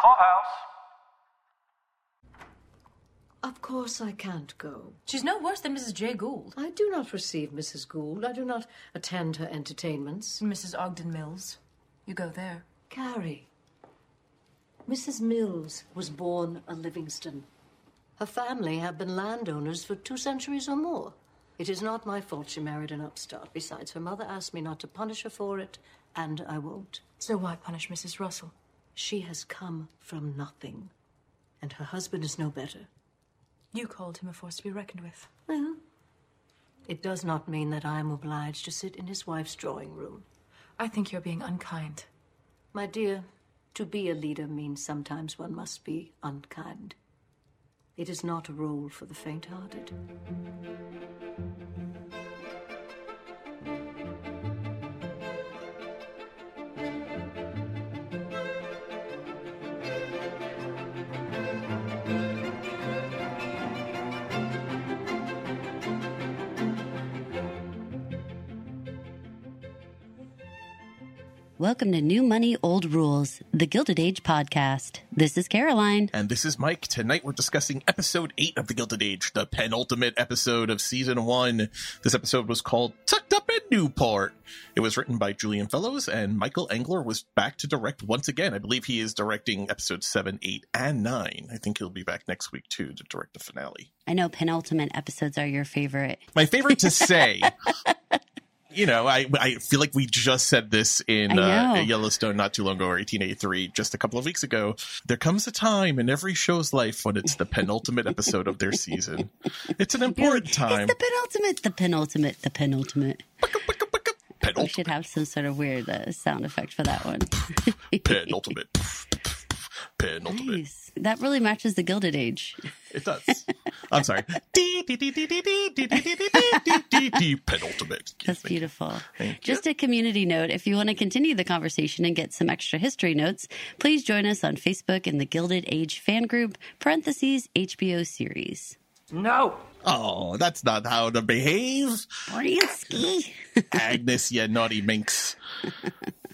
courthouse. Of course I can't go. She's no worse than Mrs. Jay Gould. I do not receive Mrs. Gould. I do not attend her entertainments. Mrs. Ogden Mills. You go there. Carrie. Mrs. Mills was born a Livingston. Her family have been landowners for two centuries or more. It is not my fault she married an upstart. Besides, her mother asked me not to punish her for it, and I won't. So why punish Mrs. Russell? She has come from nothing, and her husband is no better. You called him a force to be reckoned with. Well, it does not mean that I am obliged to sit in his wife's drawing room. I think you're being unkind. My dear, to be a leader means sometimes one must be unkind. It is not a role for the faint hearted. Welcome to New Money, Old Rules, the Gilded Age podcast. This is Caroline. And this is Mike. Tonight we're discussing episode 8 of The Gilded Age, the penultimate episode of season 1. This episode was called Tucked Up in Newport. It was written by Julian Fellowes, and Michael Engler was back to direct once again. I believe he is directing episodes 7, 8, and 9. I think he'll be back next week too to direct the finale. I know penultimate episodes are your favorite. My favorite to say. you know, I I feel like we just said this in uh, Yellowstone not too long ago, or 1883, just a couple of weeks ago. There comes a time in every show's life when it's the penultimate episode of their season. It's an important time. It's the penultimate, the penultimate, the penultimate. penultimate. We should have some sort of weird uh, sound effect for that one. penultimate. Penultimate. Nice. That really matches the Gilded Age. It does. I'm sorry. Penultimate. That's beautiful. Just a community note if you want to continue the conversation and get some extra history notes, please join us on Facebook in the Gilded Age fan group, parentheses, HBO series. No. Oh, that's not how to behave. Rinsky. Agnes, you naughty minx.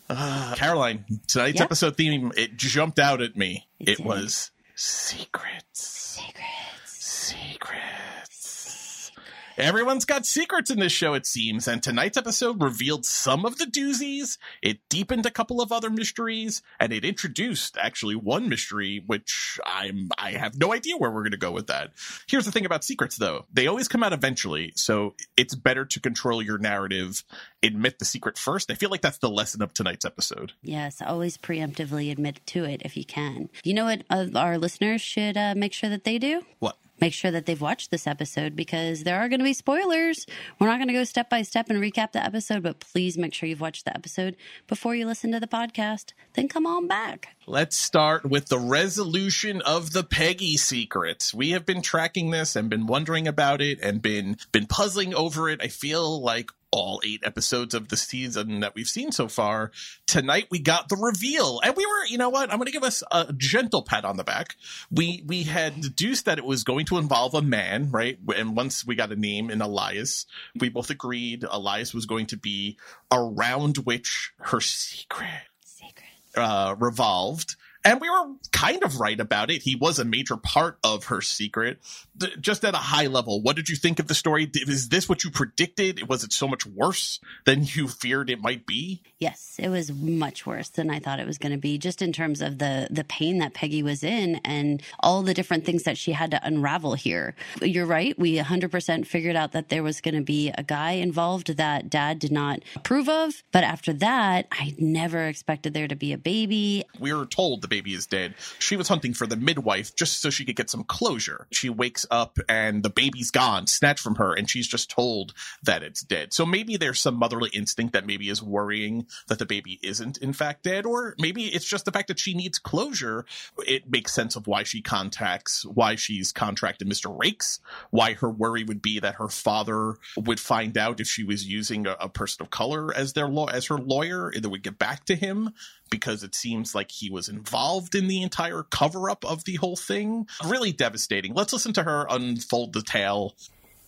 Uh, Caroline, tonight's yep. episode theme, it jumped out at me. It, it was secrets. Secrets. Secrets. Everyone's got secrets in this show, it seems, and tonight's episode revealed some of the doozies. It deepened a couple of other mysteries, and it introduced actually one mystery, which I'm I have no idea where we're going to go with that. Here's the thing about secrets, though: they always come out eventually, so it's better to control your narrative, admit the secret first. I feel like that's the lesson of tonight's episode. Yes, always preemptively admit to it if you can. You know what our listeners should uh, make sure that they do? What? Make sure that they've watched this episode because there are going to be spoilers. We're not going to go step by step and recap the episode, but please make sure you've watched the episode before you listen to the podcast. Then come on back. Let's start with the resolution of the Peggy secrets. We have been tracking this and been wondering about it and been been puzzling over it. I feel like all eight episodes of the season that we've seen so far. Tonight we got the reveal, and we were, you know what? I'm going to give us a gentle pat on the back. We we had deduced that it was going to involve a man, right? And once we got a name in Elias, we both agreed Elias was going to be around which her secret secret uh, revolved. And we were kind of right about it. He was a major part of her secret. Just at a high level, what did you think of the story? Is this what you predicted? Was it so much worse than you feared it might be? Yes, it was much worse than I thought it was going to be, just in terms of the the pain that Peggy was in and all the different things that she had to unravel here. You're right. We 100% figured out that there was going to be a guy involved that dad did not approve of. But after that, I never expected there to be a baby. We were told the baby is dead. She was hunting for the midwife just so she could get some closure. She wakes up and the baby's gone, snatched from her, and she's just told that it's dead. So maybe there's some motherly instinct that maybe is worrying that the baby isn't in fact dead, or maybe it's just the fact that she needs closure. It makes sense of why she contacts, why she's contracted Mr. Raikes, why her worry would be that her father would find out if she was using a, a person of color as their law as her lawyer, and would get back to him because it seems like he was involved in the entire cover up of the whole thing. Really devastating. Let's listen to her unfold the tale.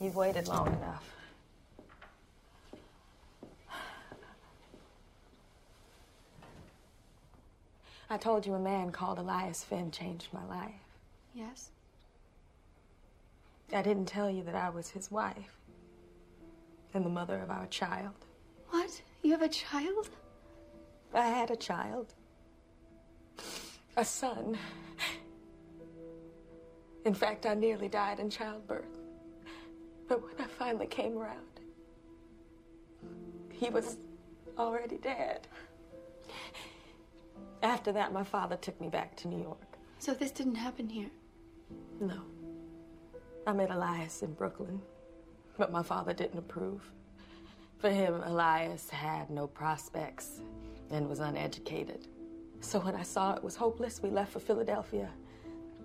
You've waited long enough. I told you a man called Elias Finn changed my life. Yes. I didn't tell you that I was his wife and the mother of our child. What? You have a child? I had a child. A son. In fact, I nearly died in childbirth. But when I finally came around, he was already dead. After that, my father took me back to New York. So this didn't happen here? No. I met Elias in Brooklyn, but my father didn't approve. For him, Elias had no prospects and was uneducated. So when I saw it was hopeless, we left for Philadelphia.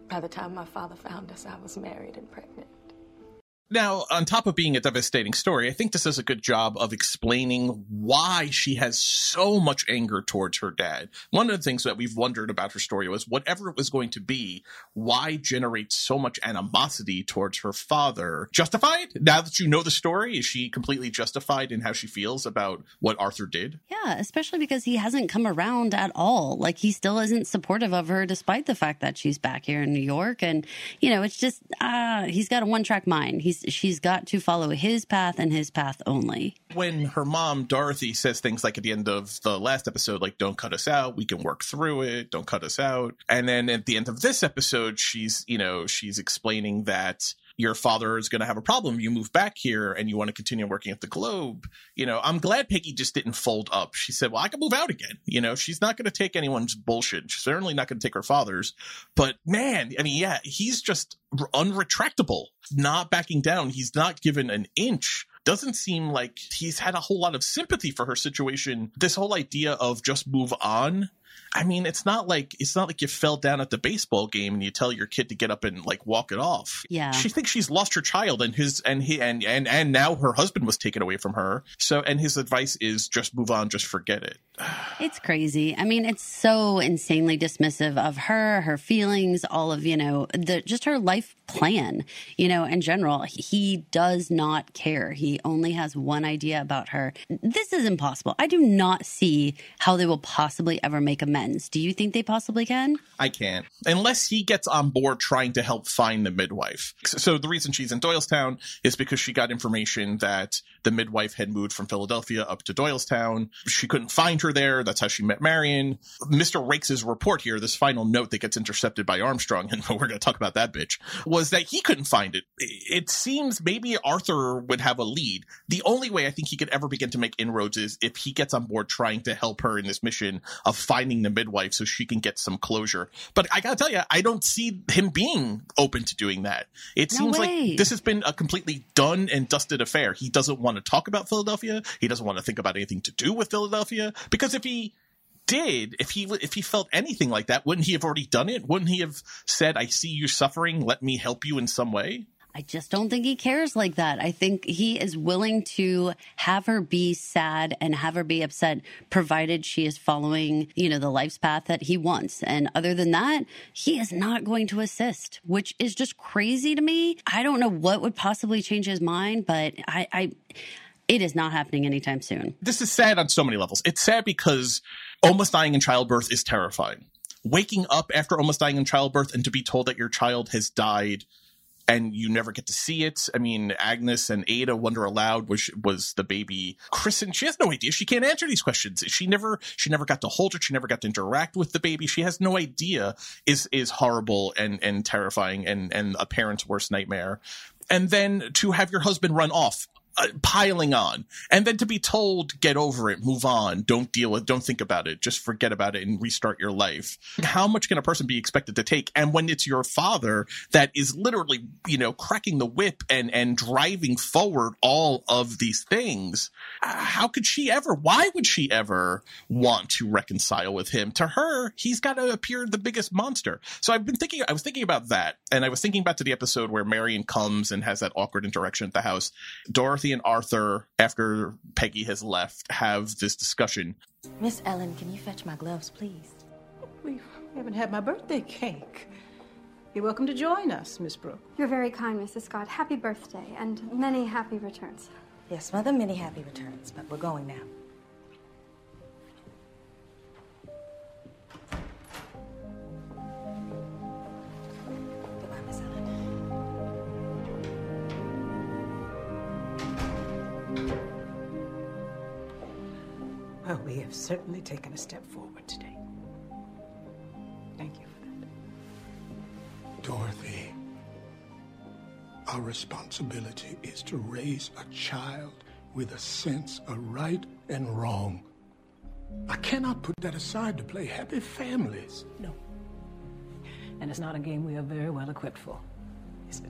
By the time my father found us, I was married and pregnant. Now, on top of being a devastating story, I think this does a good job of explaining why she has so much anger towards her dad. One of the things that we've wondered about her story was whatever it was going to be, why generate so much animosity towards her father? Justified? Now that you know the story, is she completely justified in how she feels about what Arthur did? Yeah, especially because he hasn't come around at all. Like he still isn't supportive of her despite the fact that she's back here in New York. And, you know, it's just, ah, uh, he's got a one track mind. He's, she's got to follow his path and his path only. When her mom Dorothy says things like at the end of the last episode, like "Don't cut us out, we can work through it. Don't cut us out," and then at the end of this episode, she's you know she's explaining that your father is going to have a problem. You move back here and you want to continue working at the Globe. You know, I'm glad Peggy just didn't fold up. She said, well, I can move out again. You know, she's not going to take anyone's bullshit. She's certainly not going to take her father's. But man, I mean, yeah, he's just unretractable, not backing down. He's not given an inch doesn't seem like he's had a whole lot of sympathy for her situation. This whole idea of just move on I mean, it's not like it's not like you fell down at the baseball game and you tell your kid to get up and like walk it off. Yeah, she thinks she's lost her child, and his and he and and and now her husband was taken away from her. So, and his advice is just move on, just forget it. It's crazy. I mean, it's so insanely dismissive of her, her feelings, all of you know, the just her life plan. You know, in general, he does not care. He only has one idea about her. This is impossible. I do not see how they will possibly ever make amends. Do you think they possibly can? I can't. Unless he gets on board trying to help find the midwife. So the reason she's in Doylestown is because she got information that the midwife had moved from Philadelphia up to Doylestown. She couldn't find her there. That's how she met Marion. Mr. Raikes' report here, this final note that gets intercepted by Armstrong, and we're going to talk about that bitch, was that he couldn't find it. It seems maybe Arthur would have a lead. The only way I think he could ever begin to make inroads is if he gets on board trying to help her in this mission of finding the midwife so she can get some closure. But I gotta tell you, I don't see him being open to doing that. It no seems way. like this has been a completely done and dusted affair. He doesn't want to talk about Philadelphia. He doesn't want to think about anything to do with Philadelphia because if he did, if he if he felt anything like that, wouldn't he have already done it? Wouldn't he have said, "I see you suffering. Let me help you in some way"? I just don't think he cares like that. I think he is willing to have her be sad and have her be upset, provided she is following, you know, the life's path that he wants. And other than that, he is not going to assist, which is just crazy to me. I don't know what would possibly change his mind, but I, I it is not happening anytime soon. This is sad on so many levels. It's sad because almost dying in childbirth is terrifying. Waking up after almost dying in childbirth and to be told that your child has died and you never get to see it. I mean, Agnes and Ada wonder aloud was was the baby christened. She has no idea. She can't answer these questions. She never she never got to hold her. She never got to interact with the baby. She has no idea. Is is horrible and and terrifying and and a parent's worst nightmare. And then to have your husband run off uh, piling on. And then to be told get over it move on don't deal with don't think about it just forget about it and restart your life. How much can a person be expected to take? And when it's your father that is literally you know cracking the whip and and driving forward all of these things uh, how could she ever why would she ever want to reconcile with him? To her he's got to appear the biggest monster. So i've been thinking i was thinking about that. And i was thinking back to the episode where marion comes and has that awkward interaction at the house. Dorothy Dorothy and Arthur, after Peggy has left, have this discussion. Miss Ellen, can you fetch my gloves, please? We haven't had my birthday cake. You're welcome to join us, Miss Brook. You're very kind, Mrs. Scott. Happy birthday and many happy returns. Yes, Mother, many happy returns, but we're going now. Well, we have certainly taken a step forward today. Thank you for that. Dorothy, our responsibility is to raise a child with a sense of right and wrong. I cannot put that aside to play happy families. No. And it's not a game we are very well equipped for, is it?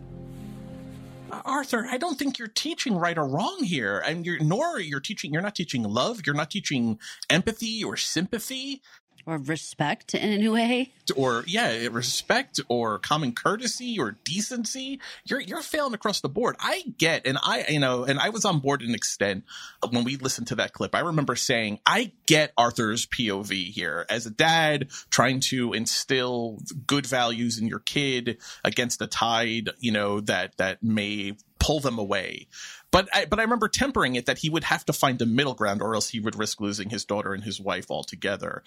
Arthur, I don't think you're teaching right or wrong here. And you're nor you're teaching you're not teaching love, you're not teaching empathy or sympathy Or respect in any way. or yeah, respect or common courtesy or decency. You're you're failing across the board. I get and I you know, and I was on board an extent when we listened to that clip. I remember saying, I get Arthur's POV here as a dad trying to instill good values in your kid against a tide, you know, that that may pull them away. But I, but I remember tempering it that he would have to find a middle ground or else he would risk losing his daughter and his wife altogether.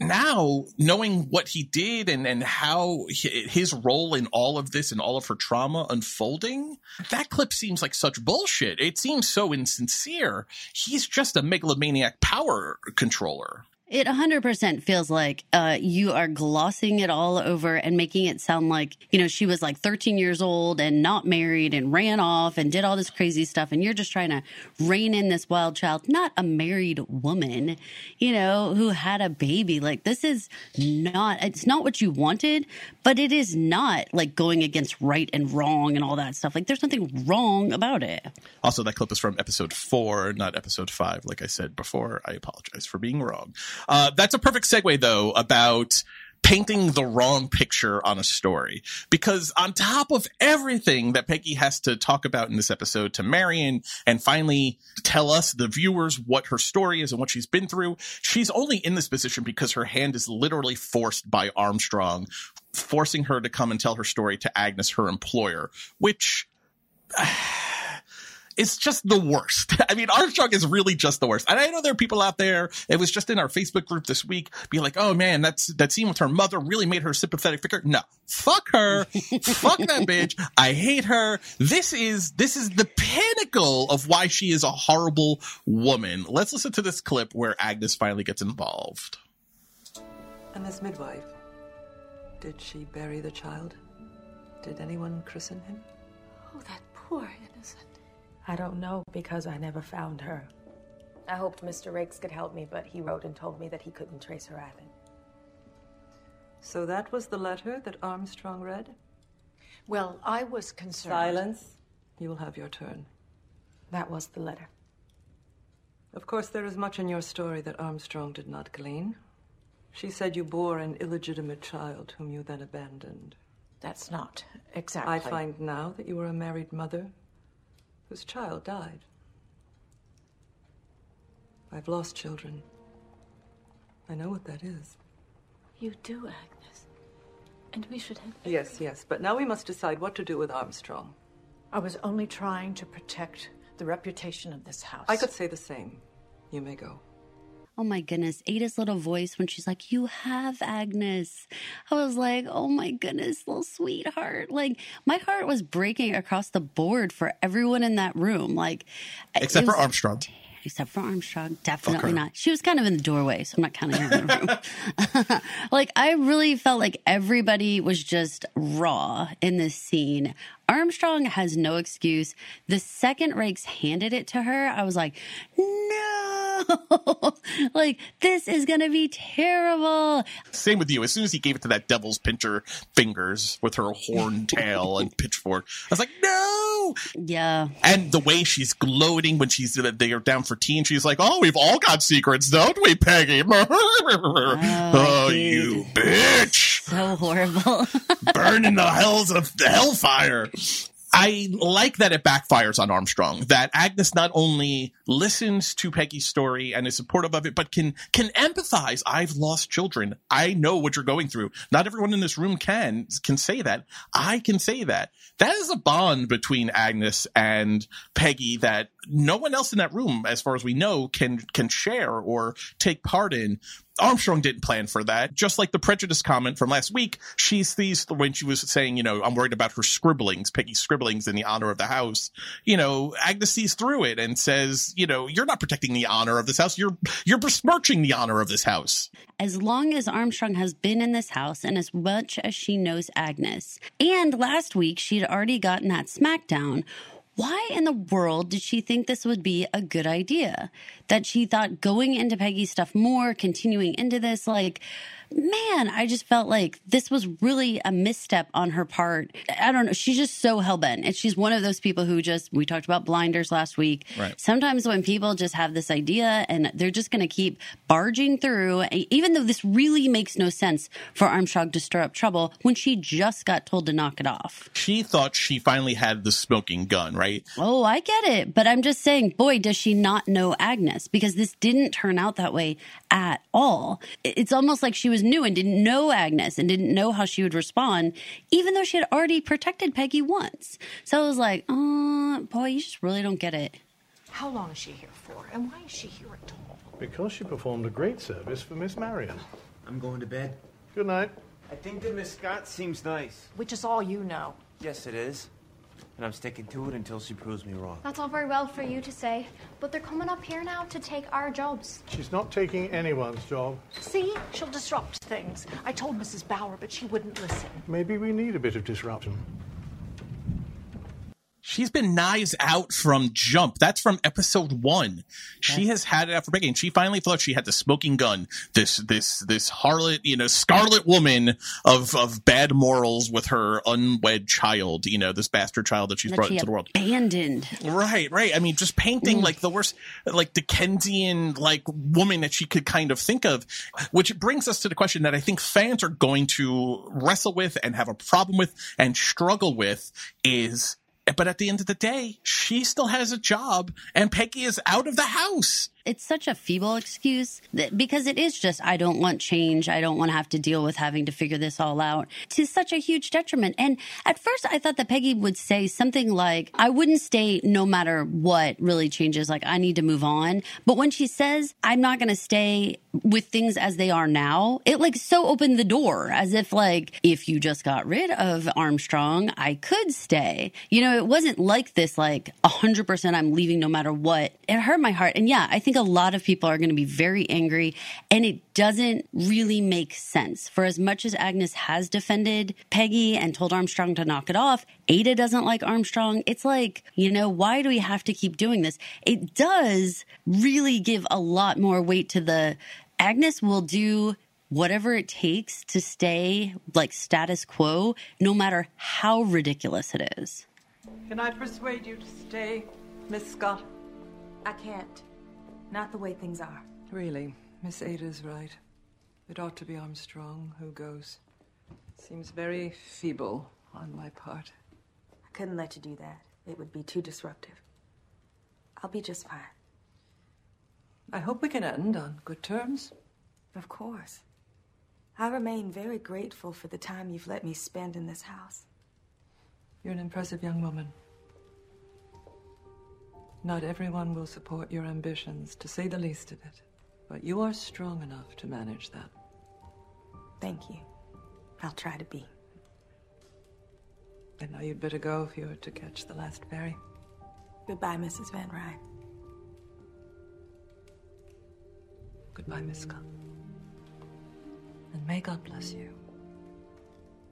Now, knowing what he did and, and how his role in all of this and all of her trauma unfolding, that clip seems like such bullshit. It seems so insincere. He's just a megalomaniac power controller. It 100% feels like uh, you are glossing it all over and making it sound like, you know, she was like 13 years old and not married and ran off and did all this crazy stuff. And you're just trying to rein in this wild child, not a married woman, you know, who had a baby. Like, this is not, it's not what you wanted, but it is not like going against right and wrong and all that stuff. Like, there's nothing wrong about it. Also, that clip is from episode four, not episode five. Like I said before, I apologize for being wrong. Uh, that's a perfect segue, though, about painting the wrong picture on a story. Because on top of everything that Peggy has to talk about in this episode to Marion and finally tell us, the viewers, what her story is and what she's been through, she's only in this position because her hand is literally forced by Armstrong, forcing her to come and tell her story to Agnes, her employer, which it's just the worst. I mean, Armstrong is really just the worst. And I know there are people out there. It was just in our Facebook group this week, be like, "Oh man, that's that scene with her mother really made her a sympathetic figure." No, fuck her, fuck that bitch. I hate her. This is this is the pinnacle of why she is a horrible woman. Let's listen to this clip where Agnes finally gets involved. And this midwife, did she bury the child? Did anyone christen him? Oh, that poor innocent. I don't know because I never found her. I hoped Mr. Raikes could help me, but he wrote and told me that he couldn't trace her island. So that was the letter that Armstrong read? Well, I was concerned. Silence. You will have your turn. That was the letter. Of course, there is much in your story that Armstrong did not glean. She said you bore an illegitimate child whom you then abandoned. That's not exactly. I find now that you are a married mother whose child died. I've lost children. I know what that is. You do, Agnes. And we should have. Yes, yes, but now we must decide what to do with Armstrong. I was only trying to protect the reputation of this house. I could say the same. You may go. Oh my goodness, Ada's little voice when she's like, You have Agnes. I was like, Oh my goodness, little sweetheart. Like, my heart was breaking across the board for everyone in that room. Like, Except for Armstrong. Except for Armstrong. Definitely not. She was kind of in the doorway, so I'm not counting her in the room. like, I really felt like everybody was just raw in this scene. Armstrong has no excuse. The second Raikes handed it to her, I was like, no, like this is going to be terrible. Same with you. As soon as he gave it to that devil's pincher fingers with her horn tail and pitchfork, I was like, no. Yeah. And the way she's gloating when she's uh, they are down for tea, and she's like, "Oh, we've all got secrets, don't we, Peggy?" oh, oh you bitch! So horrible. Burn in the hells of the hellfire. I like that it backfires on Armstrong. That Agnes not only listens to Peggy's story and is supportive of it, but can can empathize. I've lost children. I know what you're going through. Not everyone in this room can can say that. I can say that. That is a bond between Agnes and Peggy that no one else in that room, as far as we know, can can share or take part in. Armstrong didn't plan for that. Just like the prejudice comment from last week, she sees when she was saying, you know, I'm worried about her scribblings, Peggy's scribblings in the honor of the house. You know, Agnes sees through it and says, you know, you're not protecting the honor of this house. You're you're besmirching the honor of this house. As long as Armstrong has been in this house and as much as she knows Agnes. And last week she'd already gotten that smackdown. Why in the world did she think this would be a good idea? That she thought going into Peggy's stuff more, continuing into this, like, man, I just felt like this was really a misstep on her part. I don't know. She's just so hell bent. And she's one of those people who just, we talked about blinders last week. Right. Sometimes when people just have this idea and they're just going to keep barging through, even though this really makes no sense for Armstrong to stir up trouble when she just got told to knock it off. She thought she finally had the smoking gun, right? Oh, I get it. But I'm just saying, boy, does she not know Agnes because this didn't turn out that way at all. It's almost like she was new and didn't know Agnes and didn't know how she would respond, even though she had already protected Peggy once. So I was like, oh, boy, you just really don't get it. How long is she here for? And why is she here at all? Because she performed a great service for Miss Marion. I'm going to bed. Good night. I think that Miss Scott seems nice. Which is all you know. Yes, it is. And I'm sticking to it until she proves me wrong. That's all very well for you to say, but they're coming up here now to take our jobs. She's not taking anyone's job. See? She'll disrupt things. I told Mrs. Bauer, but she wouldn't listen. Maybe we need a bit of disruption. She's been knives out from jump. That's from episode one. She has had it out for Peggy, she finally thought she had the smoking gun. This this this harlot, you know, scarlet woman of of bad morals with her unwed child. You know, this bastard child that she's That brought she into the world. abandoned. Right, right. I mean, just painting mm. like the worst, like Dickensian like woman that she could kind of think of, which brings us to the question that I think fans are going to wrestle with and have a problem with and struggle with is. But at the end of the day, she still has a job and Peggy is out of the house. It's such a feeble excuse that, because it is just, I don't want change. I don't want to have to deal with having to figure this all out to such a huge detriment. And at first I thought that Peggy would say something like, I wouldn't stay no matter what really changes. Like I need to move on. But when she says, I'm not going to stay with things as they are now, it like so opened the door as if like, if you just got rid of Armstrong, I could stay. You know, it wasn't like this, like hundred percent I'm leaving no matter what. It hurt my heart. And yeah, I think a lot of people are going to be very angry and it doesn't really make sense. For as much as Agnes has defended Peggy and told Armstrong to knock it off, Ada doesn't like Armstrong. It's like, you know, why do we have to keep doing this? It does really give a lot more weight to the Agnes will do whatever it takes to stay like status quo, no matter how ridiculous it is. Can I persuade you to stay, Miss Scott? I can't. Not the way things are. Really, Miss Ada's right. It ought to be Armstrong who goes. Seems very feeble on my part. I couldn't let you do that. It would be too disruptive. I'll be just fine. I hope we can end on good terms. Of course. I remain very grateful for the time you've let me spend in this house. You're an impressive young woman. Not everyone will support your ambitions, to say the least of it. But you are strong enough to manage that. Thank you. I'll try to be. And now you'd better go if you are to catch the last ferry. Goodbye, Mrs. Van Rhijn. Goodbye, Miss Scott. And may God bless you.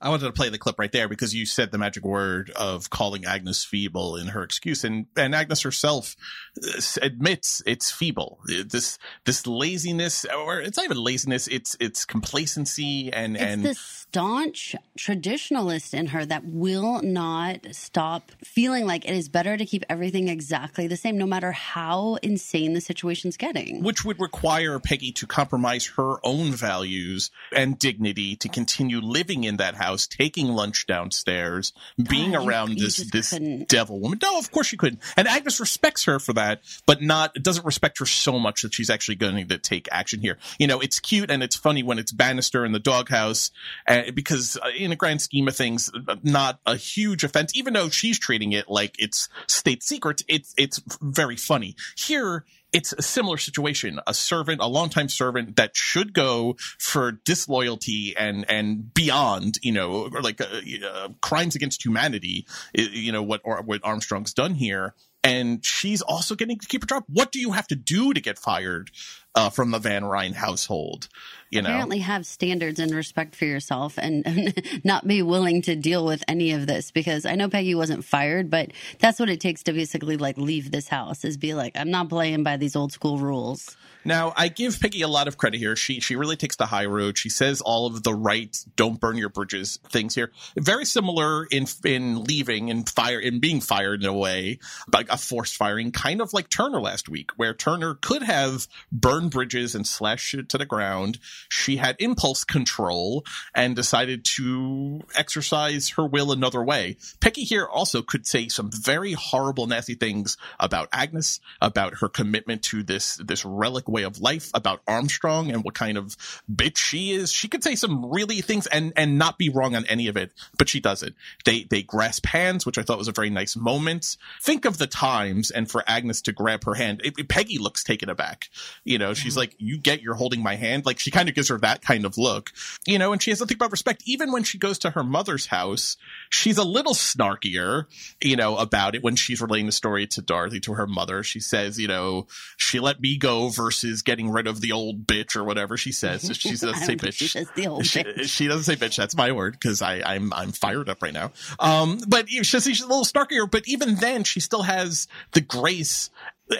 I wanted to play the clip right there because you said the magic word of calling Agnes feeble in her excuse, and and Agnes herself uh, admits it's feeble. This this laziness, or it's not even laziness. It's it's complacency and It's and the staunch traditionalist in her that will not stop feeling like it is better to keep everything exactly the same, no matter how insane the situation's getting. which would require Peggy to compromise her own values and dignity to continue living in that house, taking lunch downstairs, being you- around you this just this couldn't. devil woman. No, of course she couldn't. And Agnes respects her for that, but not doesn't respect her so much that she's actually going to take action here. You know, it's cute and it's funny when it's Bannister in the doghouse, uh, because uh, in a grand scheme of things, uh, not a huge offense. Even though she's treating it like it's state secret, it's it's very funny. Here, it's a similar situation. A servant, a longtime servant that should go for disloyalty and and beyond, you know, or like uh, uh, crimes against humanity. You know what or what Armstrong's done here, and she's also getting to keep her job. What do you have to do to get fired uh, from the Van Rhijn household? You know, apparently have standards and respect for yourself and, and not be willing to deal with any of this because I know Peggy wasn't fired, but that's what it takes to basically like leave this house is be like, I'm not playing by these old school rules. Now, I give Peggy a lot of credit here. She she really takes the high road. She says all of the right "don't burn your bridges" things here. Very similar in in leaving and fire in being fired in a way, like a forced firing, kind of like Turner last week, where Turner could have burned bridges and slashed it to the ground. She had impulse control and decided to exercise her will another way. Peggy here also could say some very horrible, nasty things about Agnes, about her commitment to this this relic way of life, about Armstrong and what kind of bitch she is. She could say some really things and and not be wrong on any of it, but she doesn't. They they grasp hands, which I thought was a very nice moment. Think of the times and for Agnes to grab her hand. It, it- Peggy looks taken aback. You know, she's mm-hmm. like, "You get you're holding my hand." Like she kind of gives her that kind of look. You know, and she has nothing but respect. Even when she goes to her mother's house, she's a little snarkier, you know, about it when she's relating the story to Dorothy to her mother. She says, you know, she let me go versus getting rid of the old bitch or whatever she says. She doesn't say bitch. she says the old she, bitch. she doesn't say bitch. That's my word because I I'm I'm fired up right now. Um, but she's a little snarkier. But even then, she still has the grace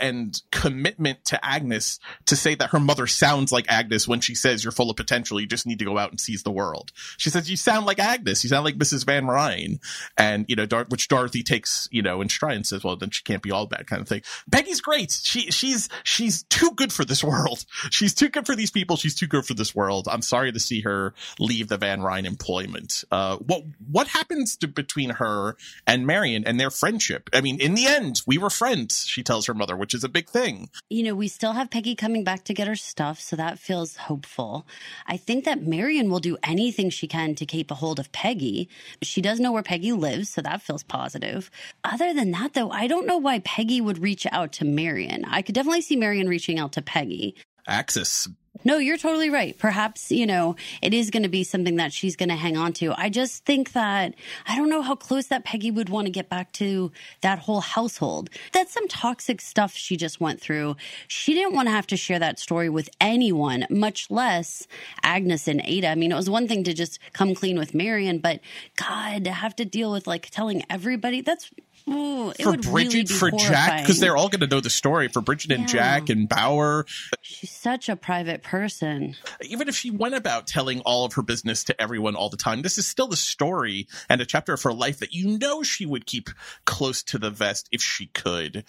and commitment to Agnes to say that her mother sounds like Agnes when she says you're full of potential. You just need to go out and seize the world. She says you sound like Agnes. You sound like Mrs. Van Rhijn, and you know, Dor- which Dorothy takes you know in stride and says, well, then she can't be all bad, kind of thing. Peggy's great. She she's she's too good for this world. She's too good for these people. She's too good for this world. I'm sorry to see her leave the Van Rhijn employment. Uh, what what happens to between her and Marion and their friendship? I mean, in the end, we were friends. She tells her mother, which is a big thing. You know, we still have Peggy coming back to get her stuff, so that feels hopeful. I think that Marion will do anything she can to keep a hold of Peggy. She does know where Peggy lives, so that feels positive. Other than that, though, I don't know why Peggy would reach out to Marion. I could definitely see Marion reaching out to Peggy. Axis. No, you're totally right. Perhaps, you know, it is going to be something that she's going to hang on to. I just think that I don't know how close that Peggy would want to get back to that whole household. That's some toxic stuff she just went through. She didn't want to have to share that story with anyone, much less Agnes and Ada. I mean, it was one thing to just come clean with Marion, but God, to have to deal with like telling everybody that's. Ooh, for Bridget, really be for Jack, because they're all going to know the story. For Bridget and Jack and Bauer, She's such a private person. even if she went about telling all of her business to everyone all the time, this is still the story and a chapter of her life that you know she would keep close to the vest if she could.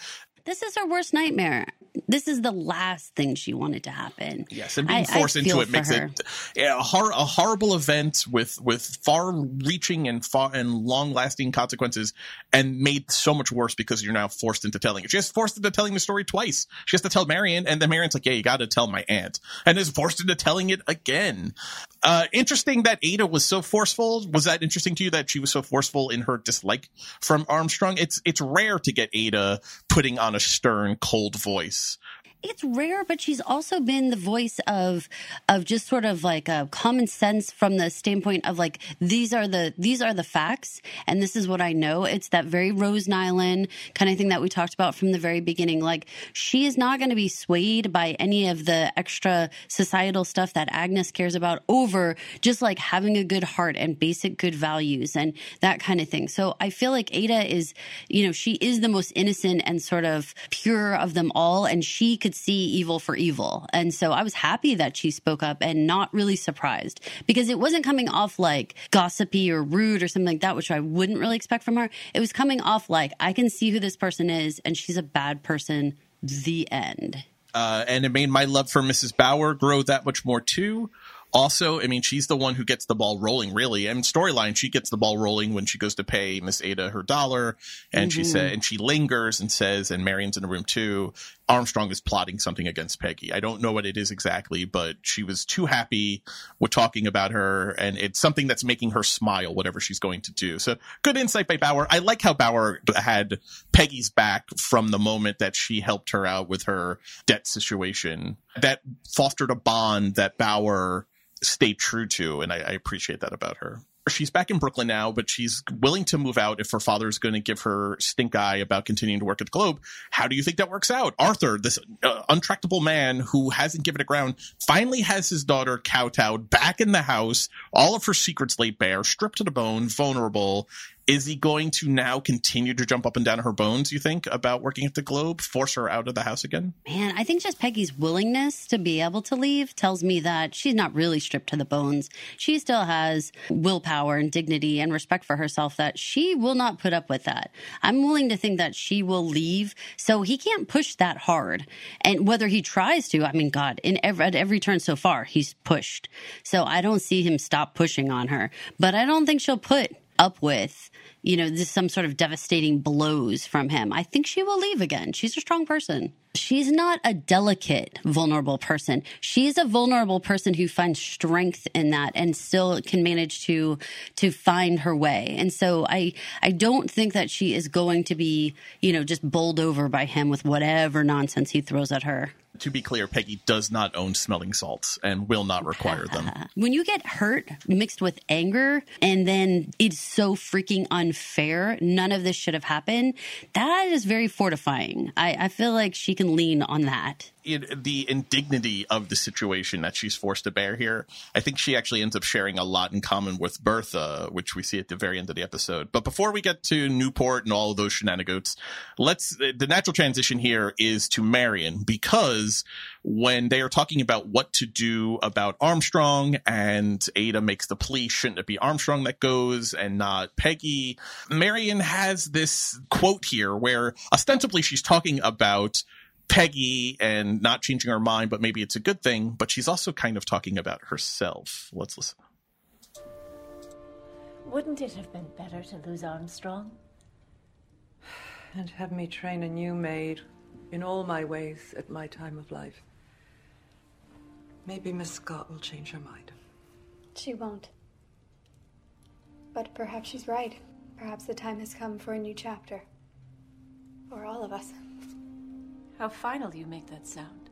This is her worst nightmare. This is the last thing she wanted to happen. Yes, and being I- I forced into it makes her. it yeah, a, hor- a horrible event with with far-reaching and far and long-lasting consequences, and made so much worse because you're now forced into telling it. She's forced into telling the story twice. She has to tell Marion, and then Marion's like, "Yeah, you got to tell my aunt," and is forced into telling it again. Uh, interesting that Ada was so forceful. Was that interesting to you that she was so forceful in her dislike from Armstrong? It's it's rare to get Ada putting on a stern, cold voice. It's rare, but she's also been the voice of of just sort of like a common sense from the standpoint of like these are the these are the facts and this is what I know. It's that very Rose Nylund kind of thing that we talked about from the very beginning. Like she is not going to be swayed by any of the extra societal stuff that Agnes cares about over just like having a good heart and basic good values and that kind of thing. So I feel like Ada is, you know, she is the most innocent and sort of pure of them all and she could see evil for evil. And so I was happy that she spoke up and not really surprised because it wasn't coming off like gossipy or rude or something like that, which I wouldn't really expect from her. It was coming off like I can see who this person is and she's a bad person. The end. uh, and it made my love for Mrs. Bauer grow that much more too. Also, I mean, she's the one who gets the ball rolling, really. And storyline, she gets the ball rolling when she goes to pay Miss Ada her dollar, and she Mhm. said, and she lingers and says, and Marion's in the room too. Armstrong is plotting something against Peggy. I don't know what it is exactly, but she was too happy with talking about her, and it's something that's making her smile, whatever she's going to do. So good insight by Bauer. I like how Bauer had Peggy's back from the moment that she helped her out with her debt situation. That fostered a bond that Bauer stayed true to, and I, I appreciate that about her she's back in Brooklyn now, but she's willing to move out if her father's going to give her stink eye about continuing to work at the Globe. How do you think that works out? Arthur, this uh, untractable man who hasn't given a ground, finally has his daughter kowtowed back in the house, all of her secrets laid bare, stripped to the bone, vulnerable, is he going to now continue to jump up and down her bones, you think, about working at the Globe, force her out of the house again? Man, I think just Peggy's willingness to be able to leave tells me that she's not really stripped to the bones. She still has willpower and dignity and respect for herself that she will not put up with that. I'm willing to think that she will leave, so he can't push that hard. And whether he tries to, I mean, God, in every, at every turn so far, he's pushed. So I don't see him stop pushing on her. But I don't think she'll put up with, you know, this some sort of devastating blows from him. I think she will leave again. She's a strong person. She's not a delicate, vulnerable person. She's a vulnerable person who finds strength in that and still can manage to to find her way. And so I I don't think that she is going to be, you know, just bowled over by him with whatever nonsense he throws at her to be clear, Peggy does not own smelling salts and will not require them. when you get hurt mixed with anger and then it's so freaking unfair, none of this should have happened, that is very fortifying. I, I feel like she can lean on that it, the indignity of the situation that she's forced to bear here, I think she actually ends up sharing a lot in common with Bertha, which we see at the very end of the episode. But before we get to Newport and all of those shenanigans, let's the natural transition here is to Marion because when they are talking about what to do about Armstrong and Ada makes the plea, shouldn't it be Armstrong that goes and not Peggy? Marion has this quote here where ostensibly she's talking about Peggy and not changing her mind, but maybe it's a good thing. But she's also kind of talking about herself. Let's listen. Wouldn't it have been better to lose Armstrong? And have me train a new maid in all my ways at my time of life. Maybe Miss Scott will change her mind. She won't. But perhaps she's right. Perhaps the time has come for a new chapter. For all of us. How final you make that sound.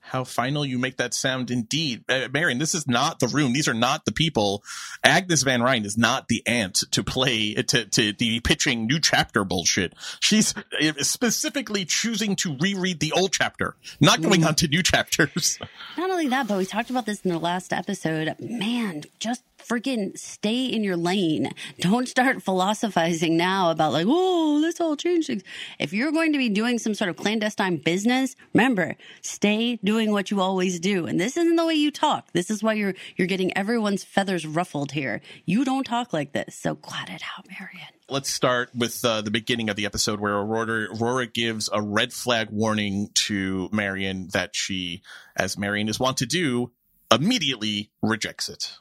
How final you make that sound indeed. Uh, Marion, this is not the room. These are not the people. Agnes Van Rhijn is not the aunt to play, to, to the pitching new chapter bullshit. She's uh, specifically choosing to reread the old chapter, not going mm. on to new chapters. Not only that, but we talked about this in the last episode. Man, just freaking stay in your lane. Don't start philosophizing now about like, oh, let's all change things. If you're going to be doing some sort of clandestine business, remember, stay doing what you always do. And this isn't the way you talk. This is why you're you're getting everyone's feathers ruffled here. You don't talk like this. So glad it out, Marion let's start with uh, the beginning of the episode where Aurora, Aurora gives a red flag warning to Marion that she, as Marion is wont to do, immediately rejects it.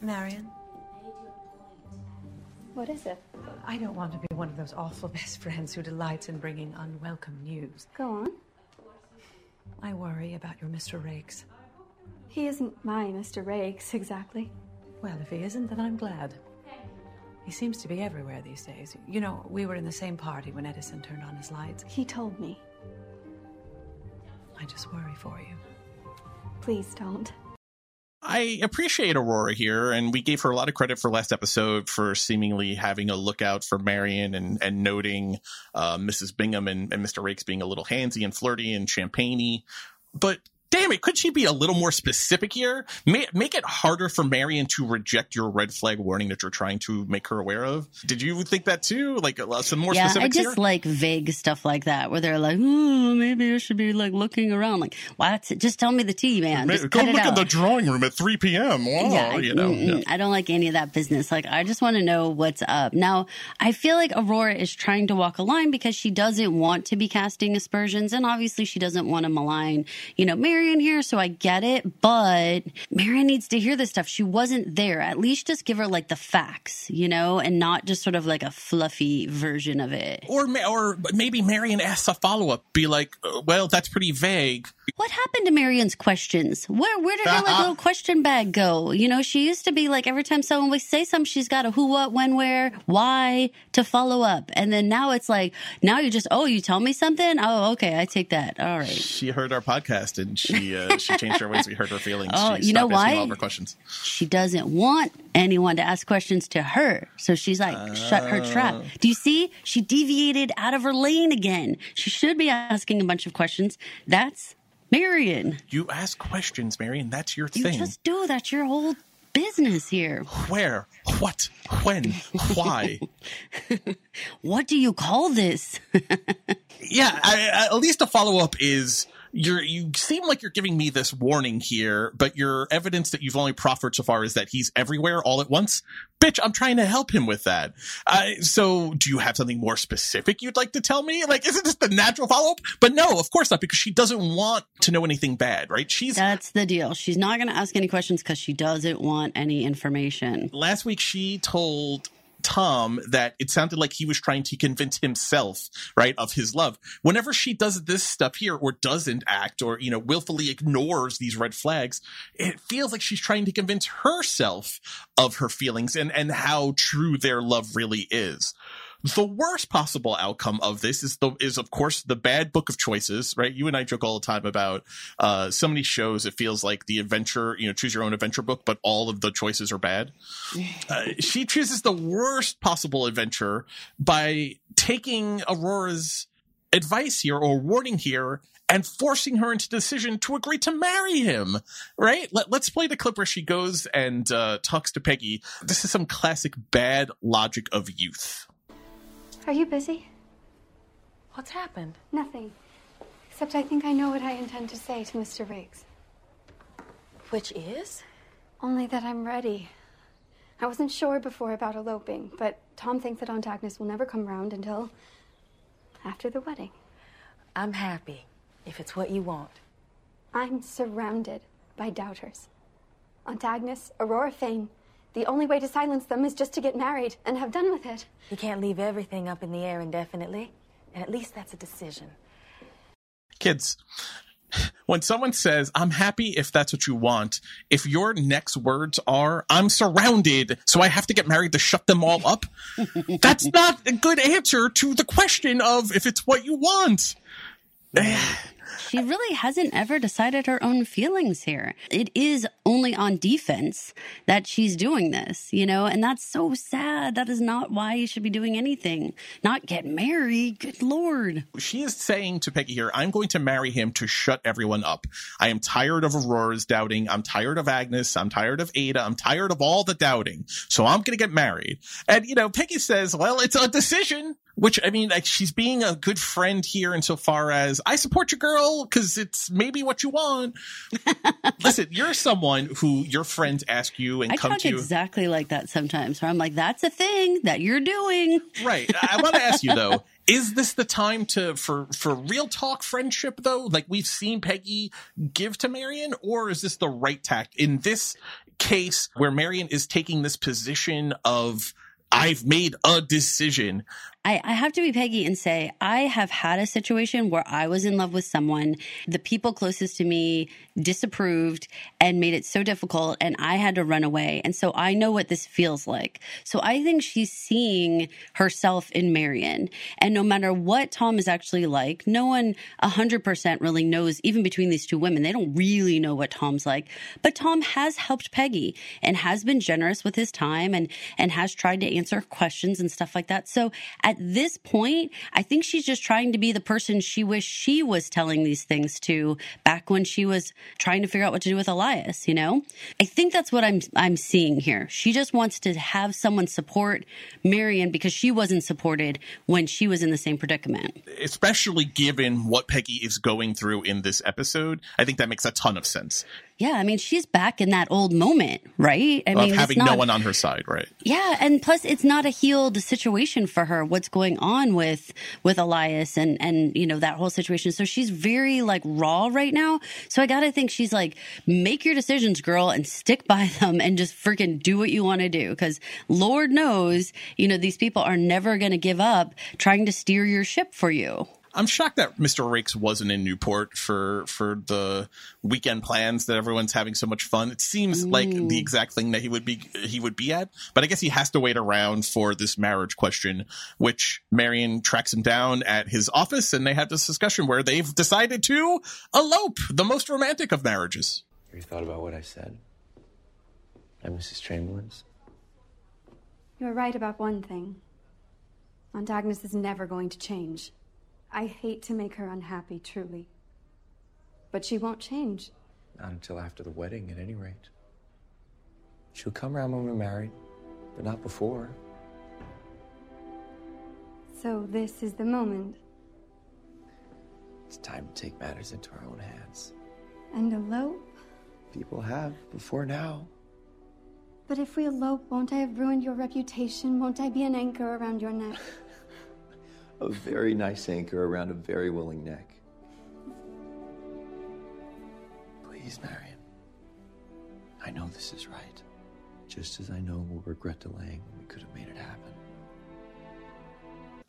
Marion? What is it? I don't want to be one of those awful best friends who delights in bringing unwelcome news. Go on. I worry about your Mr. Raikes. He isn't my Mr. Raikes, exactly. Well, if he isn't, then I'm glad. He seems to be everywhere these days. You know, we were in the same party when Edison turned on his lights. He told me. I just worry for you. Please don't. I appreciate Aurora here, and we gave her a lot of credit for last episode for seemingly having a lookout for Marion and, and noting uh, Mrs. Bingham and, and Mr. Raikes being a little handsy and flirty and champagney. But damn it, could she be a little more specific here? Make, make it harder for Marion to reject your red flag warning that you're trying to make her aware of. Did you think that too? Like uh, some more specific? yeah, I just here? like vague stuff like that where they're like, oh, maybe I should be like looking around. Like, what? Just tell me the tea, man. Just Go look in the drawing room at 3 p.m. Wow, yeah, you know, yeah. I don't like any of that business. Like, I just want to know what's up. Now, I feel like Aurora is trying to walk a line because she doesn't want to be casting aspersions, and obviously she doesn't want to malign, you know, Marion Marion here, so I get it, but Marion needs to hear this stuff. She wasn't there. At least just give her like the facts, you know, and not just sort of like a fluffy version of it. Or or maybe Marion asks a follow up, be like, uh, "Well, that's pretty vague." What happened to Marion's questions? Where where did her like, little question bag go? You know, she used to be like every time someone would say something, she's got a who, what, when, where, why to follow up, and then now it's like now you just oh you tell me something oh okay I take that all right. She heard our podcast and she uh, she changed her ways. We heard her feelings. Oh, she you know why? All of her questions. She doesn't want anyone to ask questions to her, so she's like shut her trap. Oh. Do you see? She deviated out of her lane again. She should be asking a bunch of questions. That's Marion. You ask questions, Marion. That's your You thing. just do. That's your whole business here. Where? What? When? Why? What do you call this? yeah, I- at least a follow up is you're you seem like you're giving me this warning here, but your evidence that you've only proffered so far is that he's everywhere all at once. Bitch, I'm trying to help him with that. Uh, so, do you have something more specific you'd like to tell me? Like, is it just the natural follow up? But no, of course not, because she doesn't want to know anything bad, right? She's That's the deal. She's not going to ask any questions because she doesn't want any information. last week she told Tom that it sounded like he was trying to convince himself, right, of his love. Whenever she does this stuff here or doesn't act or, you know, willfully ignores these red flags, it feels like she's trying to convince herself of her feelings and, and how true their love really is. The worst possible outcome of this is the is of course the bad book of choices, right? You and I joke all the time about uh so many shows it feels like the adventure, you know, choose your own adventure book, but all of the choices are bad. Uh, she chooses the worst possible adventure by taking Aurora's advice here or warning here and forcing her into decision to agree to marry him. Right? Let, let's play the clip where she goes and uh, talks to Peggy. This is some classic bad logic of youth. Are you busy? What's happened? Nothing. Except I think I know what I intend to say to Mr. Raikes. Which is? Only that I'm ready. I wasn't sure before about eloping, but Tom thinks that Aunt Agnes will never come round until after the wedding. I'm happy if it's what you want. I'm surrounded by doubters. Aunt Agnes, Aurora Fane. The only way to silence them is just to get married and have done with it. You can't leave everything up in the air indefinitely. And at least that's a decision. Kids, when someone says, I'm happy if that's what you want, if your next words are, I'm surrounded, so I have to get married to shut them all up, that's not a good answer to the question of if it's what you want. She really hasn't ever decided her own feelings here. It is only on defense that she's doing this, you know, and that's so sad. That is not why you should be doing anything. Not get married. Good lord. She is saying to Peggy here, I'm going to marry him to shut everyone up. I am tired of Aurora's doubting. I'm tired of Agnes. I'm tired of Ada. I'm tired of all the doubting. So I'm going to get married. And, you know, Peggy says, well, it's a decision. Which I mean, like she's being a good friend here insofar as I support your girl because it's maybe what you want. Listen, you're someone who your friends ask you and I come to you. exactly like that sometimes, where I'm like, that's a thing that you're doing. Right. I want to ask you though, is this the time to for for real talk friendship though? Like we've seen Peggy give to Marion, or is this the right tact in this case where Marion is taking this position of I've made a decision. I, I have to be Peggy and say, I have had a situation where I was in love with someone. The people closest to me disapproved and made it so difficult, and I had to run away. And so I know what this feels like. So I think she's seeing herself in Marion. And no matter what Tom is actually like, no one 100% really knows, even between these two women, they don't really know what Tom's like. But Tom has helped Peggy and has been generous with his time and, and has tried to answer questions and stuff like that. So at this point, I think she's just trying to be the person she wished she was telling these things to back when she was trying to figure out what to do with Elias, you know? I think that's what I'm I'm seeing here. She just wants to have someone support Marion because she wasn't supported when she was in the same predicament. especially given what Peggy is going through in this episode, I think that makes a ton of sense. Yeah, I mean, she's back in that old moment, right? I of mean, having no one on her side, right? Yeah, and plus it's not a healed situation for her what's going on with with Elias and and you know that whole situation. So she's very like raw right now. So I got to think she's like make your decisions, girl, and stick by them and just freaking do what you want to do cuz lord knows, you know these people are never going to give up trying to steer your ship for you. I'm shocked that Mr. Raikes wasn't in Newport for for the weekend plans that everyone's having so much fun. It seems like the mm. exact thing that he would be he would be at, but I guess he has to wait around for this marriage question, which Marion tracks him down at his office, and they have this discussion where they've decided to elope, the most romantic of marriages. Have you thought about what I said? At Mrs. Chamberlain's? You're right about one thing. Aunt Agnes is never going to change. I hate to make her unhappy, truly. But she won't change. Not until after the wedding, at any rate. She'll come around when we're married, but not before. So this is the moment. It's time to take matters into our own hands. And elope? People have before now. But if we elope, won't I have ruined your reputation? Won't I be an anchor around your neck? A very nice anchor around a very willing neck. Please, Marion. I know this is right. Just as I know we'll regret delaying when we could have made it happen.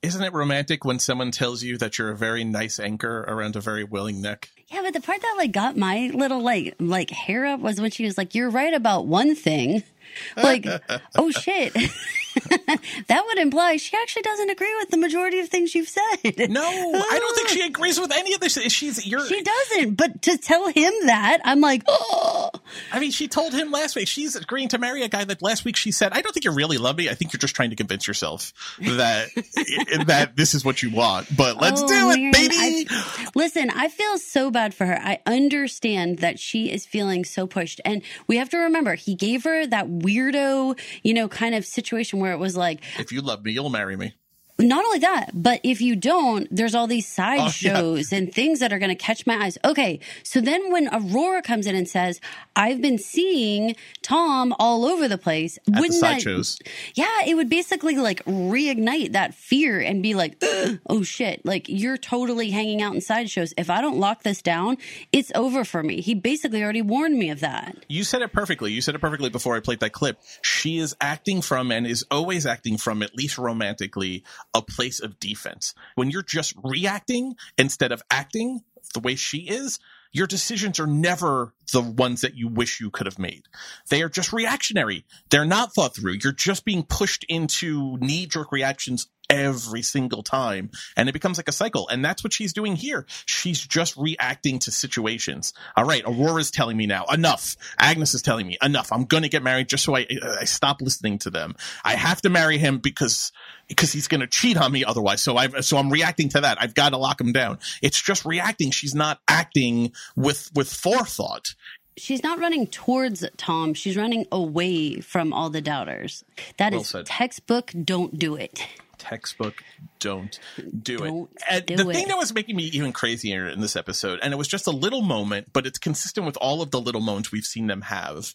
Isn't it romantic when someone tells you that you're a very nice anchor around a very willing neck? Yeah, but the part that like got my little like like hair up was when she was like, "You're right about one thing." Like, oh shit. that would imply she actually doesn't agree with the majority of things you've said. No, I don't think she agrees with any of this. She's you're She doesn't, but to tell him that, I'm like, oh. I mean, she told him last week she's agreeing to marry a guy that last week she said, "I don't think you really love me. I think you're just trying to convince yourself that that this is what you want." But let's Oh, do it, baby. I- listen, I feel so bad for her. I understand that she is feeling so pushed. And we have to remember, he gave her that weirdo, you know, kind of situation where it was like, if you love me, you'll marry me. Not only that, but if you don't, there's all these side Oh, yeah. and things that are going to catch my eyes. Okay. So then when Aurora comes in and says, I've been seeing Tom all over the place, At the wouldn't side that, shows. yeah, it would basically like reignite that fear and be like, oh shit, like you're totally hanging out in sideshows. If I don't lock this down, it's over for me. He basically already warned me of that. You said it perfectly. You said it perfectly before I played that clip. She is acting from and is always acting from, at least romantically, a place of defense. When you're just reacting instead of acting the way she is, your decisions are never the ones that you wish you could have made. They are just reactionary. They're not thought through. You're just being pushed into knee jerk reactions every single time. And it becomes like a cycle. And that's what she's doing here. She's just reacting to situations. All right. Aurora's telling me now enough. Agnes is telling me enough. I'm going to get married just so I, I stop listening to them. I have to marry him because, because he's going to cheat on me otherwise. So I've, so I'm reacting to that. I've got to lock him down. It's just reacting. She's not acting with, with forethought. She's not running towards Tom. She's running away from all the doubters. That is Well said. textbook. Don't do it. textbook don't do Don't it. And do the it. thing that was making me even crazier in this episode, and it was just a little moment, but it's consistent with all of the little moments we've seen them have.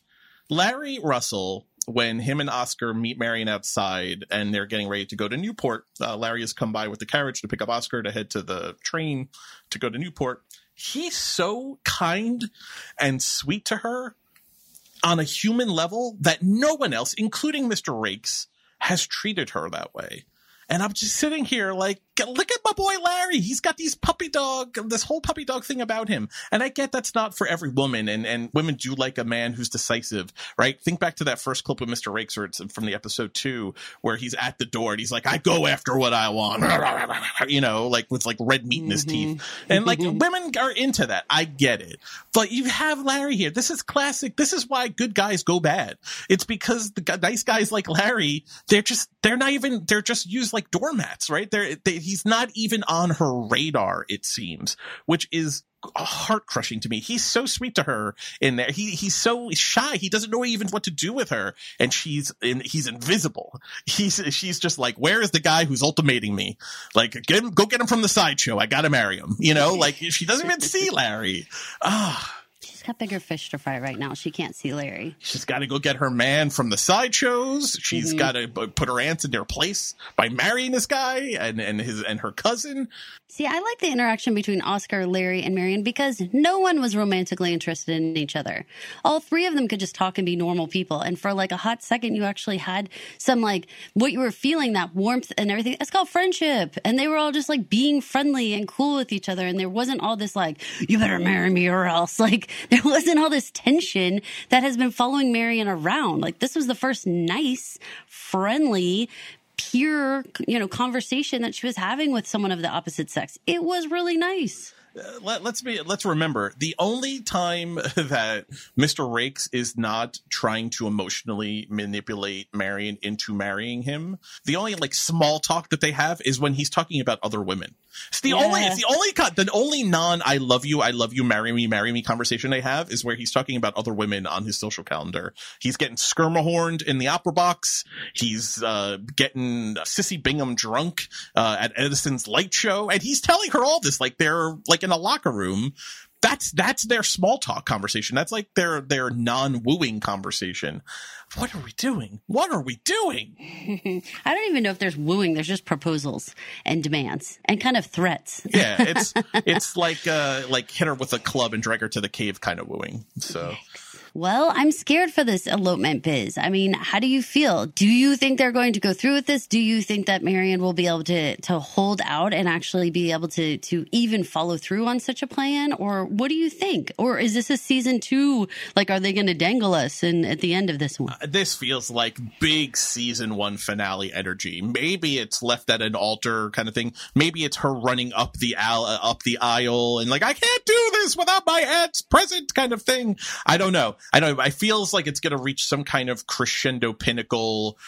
Larry Russell, when him and Oscar meet Marion outside and they're getting ready to go to Newport, uh, Larry has come by with the carriage to pick up Oscar to head to the train to go to Newport. He's so kind and sweet to her on a human level that no one else, including Mr. Raikes, has treated her that way. And I'm just sitting here like, look at my boy Larry. He's got these puppy dog, this whole puppy dog thing about him. And I get that's not for every woman. And, and women do like a man who's decisive, right? Think back to that first clip with Mr. Raikes where it's from the episode two, where he's at the door and he's like, I go after what I want, you know, like with like red meat in his mm-hmm. teeth. And like mm-hmm. women are into that. I get it. But you have Larry here. This is classic. This is why good guys go bad. It's because the nice guys like Larry, they're just, they're not even, they're just used like doormats, right? They're, they, he's not even on her radar, it seems, which is heart crushing to me. He's so sweet to her in there. He, he's so shy. He doesn't know even what to do with her. And she's in, he's invisible. He's, she's just like, where is the guy who's ultimating me? Like, get him, go get him from the sideshow. I gotta marry him. You know, like she doesn't even see Larry. Ah. Got bigger fish to fry right now. She can't see Larry. She's got to go get her man from the sideshows. She's Mhm. got to put her aunts in their place by marrying this guy and, and his and her cousin. See, I like the interaction between Oscar, Larry, and Marion because no one was romantically interested in each other. All three of them could just talk and be normal people. And for like a hot second, you actually had some like what you were feeling, that warmth and everything. It's called friendship. And they were all just like being friendly and cool with each other. And there wasn't all this like, you better marry me or else. Like there wasn't all this tension that has been following Marion around. Like this was the first nice, friendly, pure, you know, conversation that she was having with someone of the opposite sex. It was really nice. Let, let's be let's remember the only time that Mr. Raikes is not trying to emotionally manipulate Marion into marrying him. The only like small talk that they have is when he's talking about other women. It's the only it's the only the only non I love you I love you marry me marry me conversation they have is where he's talking about other women on his social calendar. He's getting skirmahorned in the opera box. He's uh, getting Sissy Bingham drunk uh, at Edison's light show, and he's telling her all this like they're like in a locker room. That's that's their small talk conversation. That's like their their non wooing conversation. What are we doing? What are we doing? I don't even know if there's wooing. There's just proposals and demands and kind of threats. Yeah, it's it's like uh like hit her with a club and drag her to the cave kind of wooing. So Well, I'm scared for this elopement biz. I mean, how do you feel? Do you think they're going to go through with this? Do you think that Marion will be able to to hold out and actually be able to to even follow through on such a plan? Or what do you think? Or is this a season two? Like, are they going to dangle us and at the end of this one? this feels like big season one finale energy. Maybe it's left at an altar kind of thing. Maybe it's her running up the al- uh, up the aisle and like I can't do this without my aunt's present kind of thing. I don't know. I don't. I feels like it's going to reach some kind of crescendo pinnacle,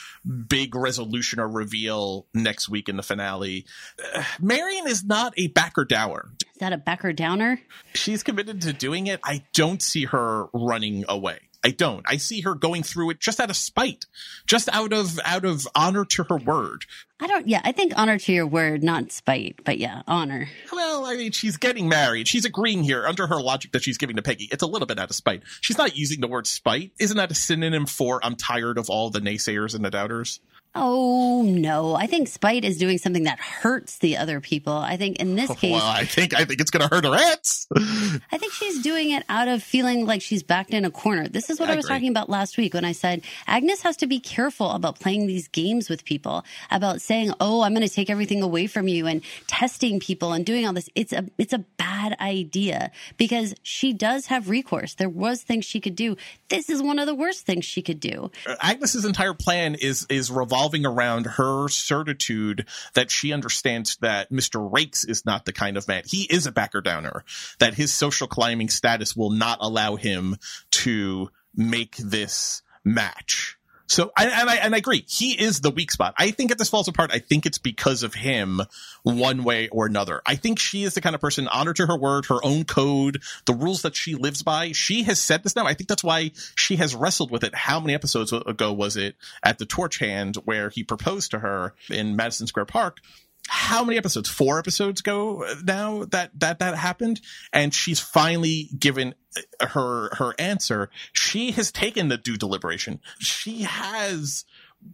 big resolution or reveal next week in the finale. Uh, Marion is not a backer dower. Is that a backer downer? She's committed to doing it. I don't see her running away. I don't. I see her going through it just out of spite, just out of out of honor to her word. I don't. Yeah, I think honor to your word, not spite. But yeah, honor. Well, I mean, she's getting married. She's agreeing here under her logic that she's giving to Peggy. It's a little bit out of spite. She's not using the word spite. Isn't that a synonym for I'm tired of all the naysayers and the doubters? Oh no, I think spite is doing something that hurts the other people. I think in this case, Well, I think I think it's going to hurt her aunts. I think she's doing it out of feeling like she's backed in a corner. This is what I I, was agree. talking about last week when I said Agnes has to be careful about playing these games with people, about saying, "Oh, I'm going to take everything away from you," and testing people and doing all this. It's a it's a bad idea because she does have recourse. There was things she could do. This is one of the worst things she could do. Uh, Agnes's entire plan is is revolving around her certitude that she understands that Mr. Raikes is not the kind of man. He is a backer downer. That his social climbing status will not allow him to make this match. So, and, and I and I agree, he is the weak spot. I think if this falls apart, I think it's because of him, one way or another. I think she is the kind of person, honor to her word, her own code, the rules that she lives by. She has said this now. I think that's why she has wrestled with it. How many episodes ago was it at the Torch Hand where he proposed to her in Madison Square Park? How many episodes? Four episodes ago now that that that happened, and she's finally given uh, her her answer. She has taken the due deliberation. She has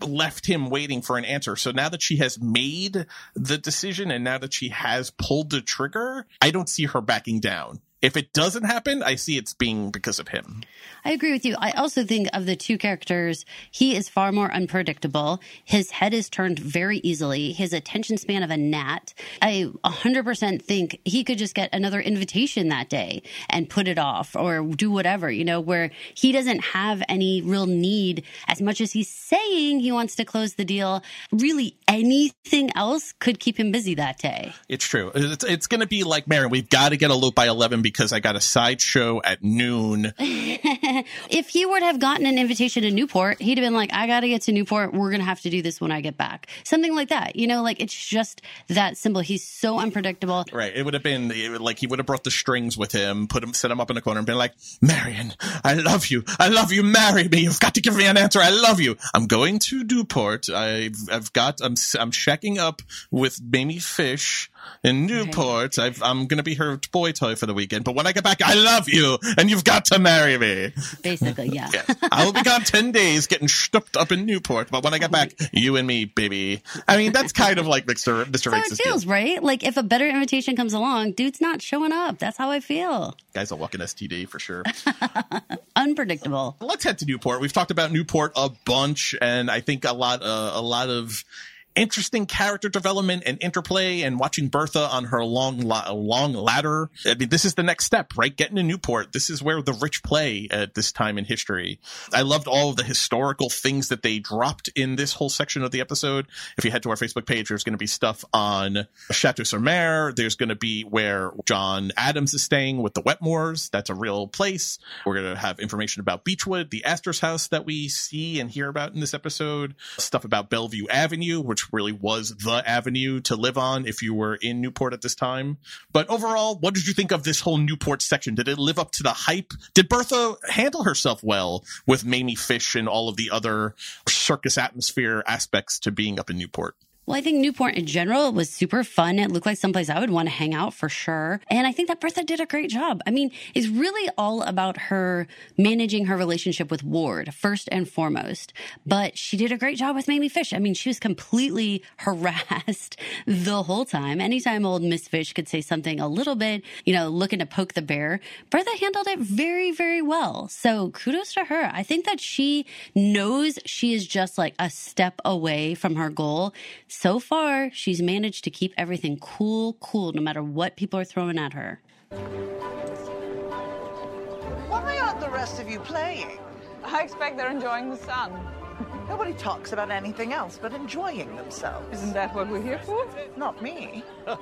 left him waiting for an answer. So now that she has made the decision and now that she has pulled the trigger, I don't see her backing down. If it doesn't happen, I see it's being because of him. I agree with you. I also think of the two characters, he is far more unpredictable. His head is turned very easily. His attention span of a gnat. I 100% think he could just get another invitation that day and put it off or do whatever, you know, where he doesn't have any real need as much as he's saying he wants to close the deal. Really anything else could keep him busy that day. It's true. It's, it's going to be like, Marion, we've got to get a loop by 11 because I got a sideshow at noon. if he were to have gotten an invitation to Newport, he'd have been like, I got to get to Newport. We're going to have to do this when I get back. Something like that. You know, like it's just that simple. He's so unpredictable. Right. It would have been would- like he would have brought the strings with him, put him, set him up in a corner and been like, Marion, I love you. I love you. Marry me. You've got to give me an answer. I love you. I'm going to Newport. I've, I've got, I'm, I'm shacking up with Mamie Fish. In Newport. I've, I'm going to be her boy toy for the weekend. But when I get back, I love you, and you've got to marry me. Basically, yeah. Yes. I will be gone 10 days getting stuffed up in Newport. But when I get back, you and me, baby. I mean, that's kind of like Mr. Mr. So Riggs' it feels right. Like if a better invitation comes along, dude's not showing up. That's how I feel. Guy's a walking STD for sure. Unpredictable. Let's head to Newport. We've talked about Newport a bunch, and I think a lot, uh, a lot of interesting character development and interplay and watching Bertha on her long, long ladder. I mean, this is the next step, right? Getting to Newport. This is where the rich play at this time in history. I loved all of the historical things that they dropped in this whole section of the episode. If you head to our Facebook page, there's going to be stuff on Chateau sur Mer. There's going to be where John Adams is staying with the Wetmores. That's a real place. We're going to have information about Beechwood, the Astor's house that we see and hear about in this episode. Stuff about Bellevue Avenue, which really was the avenue to live on if you were in Newport at this time. But overall, what did you think of this whole Newport section? Did it live up to the hype? Did Bertha handle herself well with Mamie Fish and all of the other circus atmosphere aspects to being up in Newport? Well, I think Newport in general was super fun. It looked like someplace I would want to hang out for sure. And I think that Bertha did a great job. I mean, it's really all about her managing her relationship with Ward, first and foremost. But she did a great job with Mamie Fish. I mean, she was completely harassed the whole time. Anytime old Miss Fish could say something a little bit, you know, looking to poke the bear, Bertha handled it very, very well. So kudos to her. I think that she knows she is just like a step away from her goal so far, she's managed to keep everything cool, cool, no matter what people are throwing at her. Why aren't the rest of you playing? I expect they're enjoying the sun. Nobody talks about anything else but enjoying themselves. Isn't that what we're here for? Not me.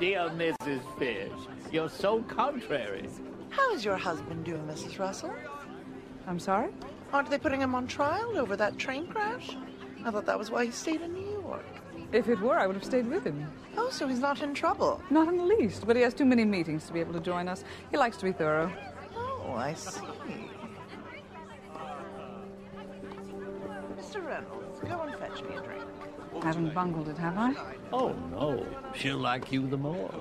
Dear Mrs. Fish, you're so contrary. How is your husband doing, Mrs. Russell? I'm sorry? Aren't they putting him on trial over that train crash? I thought that was why he stayed in New York. If it were, I would have stayed with him. Oh, so he's not in trouble? Not in the least, but he has too many meetings to be able to join us. He likes to be thorough. Oh, I see. Mr. Reynolds, go and fetch me a drink. I haven't bungled it, have I? Oh, no. She'll like you the more.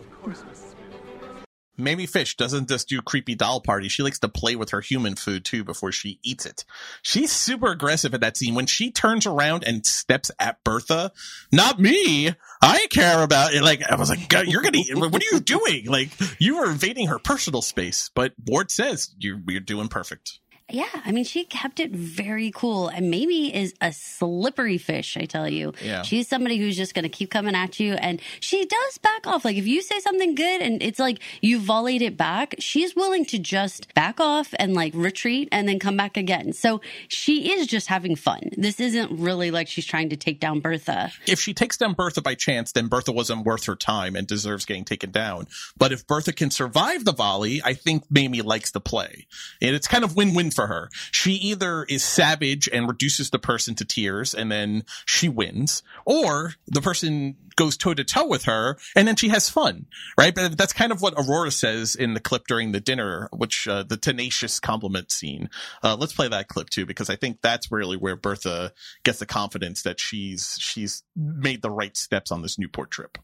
Mamie Fish doesn't just do creepy doll parties. She likes to play with her human food too before she eats it. She's super aggressive in that scene. When she turns around and steps at Bertha, not me. I care about it. Like, I was like, you're to, what are you doing? Like, you are invading her personal space. But Ward says you're, you're doing perfect. Yeah, I mean, she kept it very cool. And Mamie is a slippery fish, I tell you. Yeah. She's somebody who's just going to keep coming at you. And she does back off. Like, if you say something good and it's like you volleyed it back, she's willing to just back off and like retreat and then come back again. So she is just having fun. This isn't really like she's trying to take down Bertha. If she takes down Bertha by chance, then Bertha wasn't worth her time and deserves getting taken down. But if Bertha can survive the volley, I think Mamie likes the play. And it's kind of win-win for her. She either is savage and reduces the person to tears and then she wins, or the person goes toe to toe with her and then she has fun, right? But that's kind of what Aurora says in the clip during the dinner, which, uh, the tenacious compliment scene. Uh, let's play that clip too, because I think that's really where Bertha gets the confidence that she's, she's made the right steps on this Newport trip.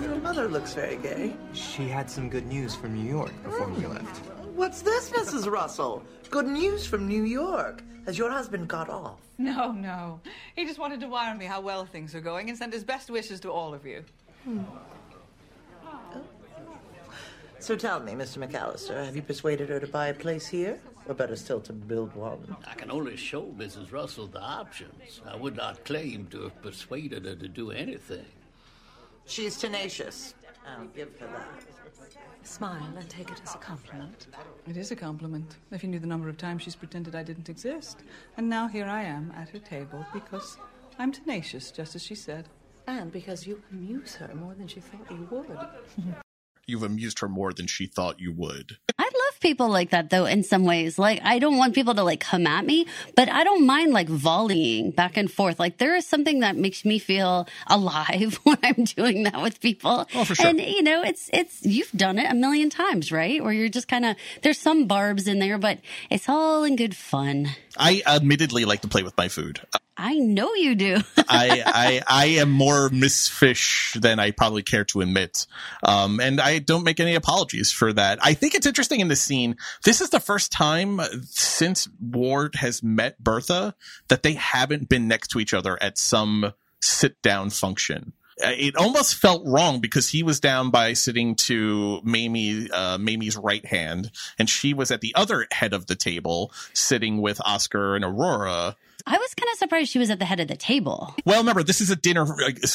Your mother looks very gay. She had some good news from New York before we left. What's this, Mrs. Russell? Good news from New York. Has your husband got off? No, no. He just wanted to wire me how well things are going and send his best wishes to all of you. Hmm. So tell me, Mr. McAllister, have you persuaded her to buy a place here? Or better still, to build one? I can only show Mrs. Russell the options. I would not claim to have persuaded her to do anything. She's tenacious. I'll give her that. Smile and take it as a compliment. It is a compliment. If you knew the number of times she's pretended I didn't exist. And now here I am at her table because I'm tenacious, just as she said. And because you amuse her more than she thought you would. You've amused her more than she thought you would. I love people like that though in some ways. Like I don't want people to like come at me, but I don't mind like volleying back and forth. Like there is something that makes me feel alive when I'm doing that with people. Oh, for sure. And you know, it's it's you've done it a million times, right? Where you're just kind of there's some barbs in there, but it's all in good fun. I admittedly like to play with my food. I know you do. I, I I am more Miss Fish than I probably care to admit, um, and I don't make any apologies for that. I think it's interesting in this scene. This is the first time since Ward has met Bertha that they haven't been next to each other at some sit down function. Uh, It almost felt wrong because he was down by sitting to Mamie, uh, Mamie's right hand, and she was at the other head of the table, sitting with Oscar and Aurora. I was kind of surprised she was at the head of the table. Well, remember, this is a dinner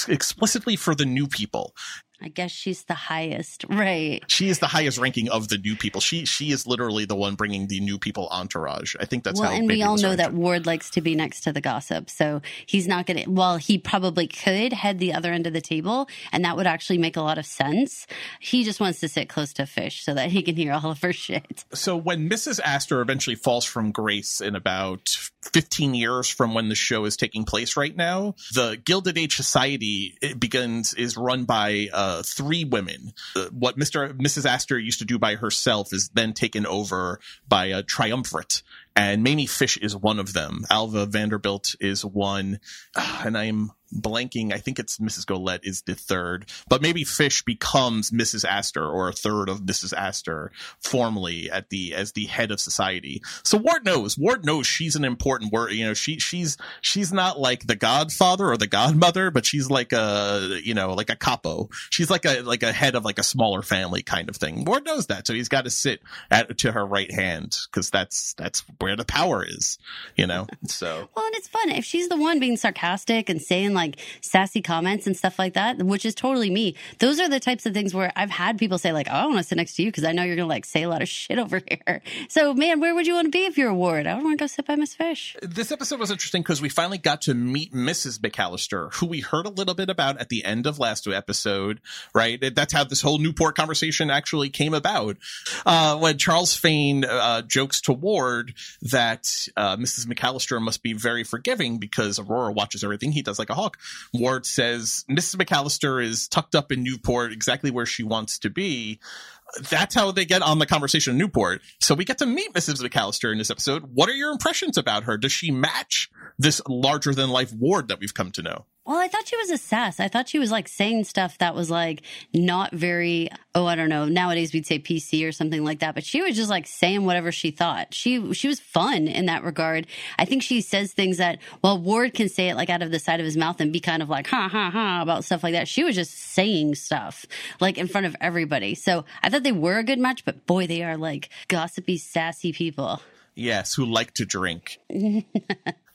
explicitly for the new people. I guess she's the highest, right? She is the highest ranking of the new people. She she is literally the one bringing the new people entourage. I think that's how. well, how. and we all know that Ward likes to be next to the gossip, so he's not going to. Well, he probably could head the other end of the table, and that would actually make a lot of sense. He just wants to sit close to Fish so that he can hear all of her shit. So when Mrs. Astor eventually falls from grace in about 15 years from when the show is taking place right now, the Gilded Age Society it begins is run by uh, three women. Uh, what Mr. Mrs. Astor used to do by herself is then taken over by a triumvirate. And Mamie Fish is one of them. Alva Vanderbilt is one. Ah, And I'm blanking. I think it's Mrs. Goelet is the third, but maybe Fish becomes Mrs. Astor or a third of Mrs. Astor formally at the as the head of society. So Ward knows. Ward knows she's an important word. You know, she she's she's not like the godfather or the godmother, but she's like a you know like a capo. She's like a like a head of like a smaller family kind of thing. Ward knows that, so he's got to sit at to her right hand because that's that's where the power is. You know, so. Well, and it's fun if she's the one being sarcastic and saying like sassy comments and stuff like that, which is totally me. Those are the types of things where I've had people say like, "Oh, I want to sit next to you because I know you're gonna like say a lot of shit over here." So, man, where would you want to be if you're a ward? I would want to go sit by Miss Fish. This episode was interesting because we finally got to meet Mrs. McAllister, who we heard a little bit about at the end of last episode, right? That's how this whole Newport conversation actually came about. Uh, when Charles Fane uh, jokes to Ward that uh, Mrs. McAllister must be very forgiving because Aurora watches everything he does like a hawk. Ward says Mrs. McAllister is tucked up in Newport, exactly where she wants to be that's how they get on the conversation in Newport. So we get to meet Mrs. McAllister in this episode. What are your impressions about her? Does she match this larger than life ward that we've come to know? Well, I thought she was a sass. I thought she was like saying stuff that was like not very, oh, I don't know. Nowadays we'd say PC or something like that, but she was just like saying whatever she thought. She, she was fun in that regard. I think she says things that, well, Ward can say it like out of the side of his mouth and be kind of like, ha ha ha about stuff like that. She was just saying stuff like in front of everybody. So I thought they were a good match, but boy, they are like gossipy, sassy people. Yes, who like to drink.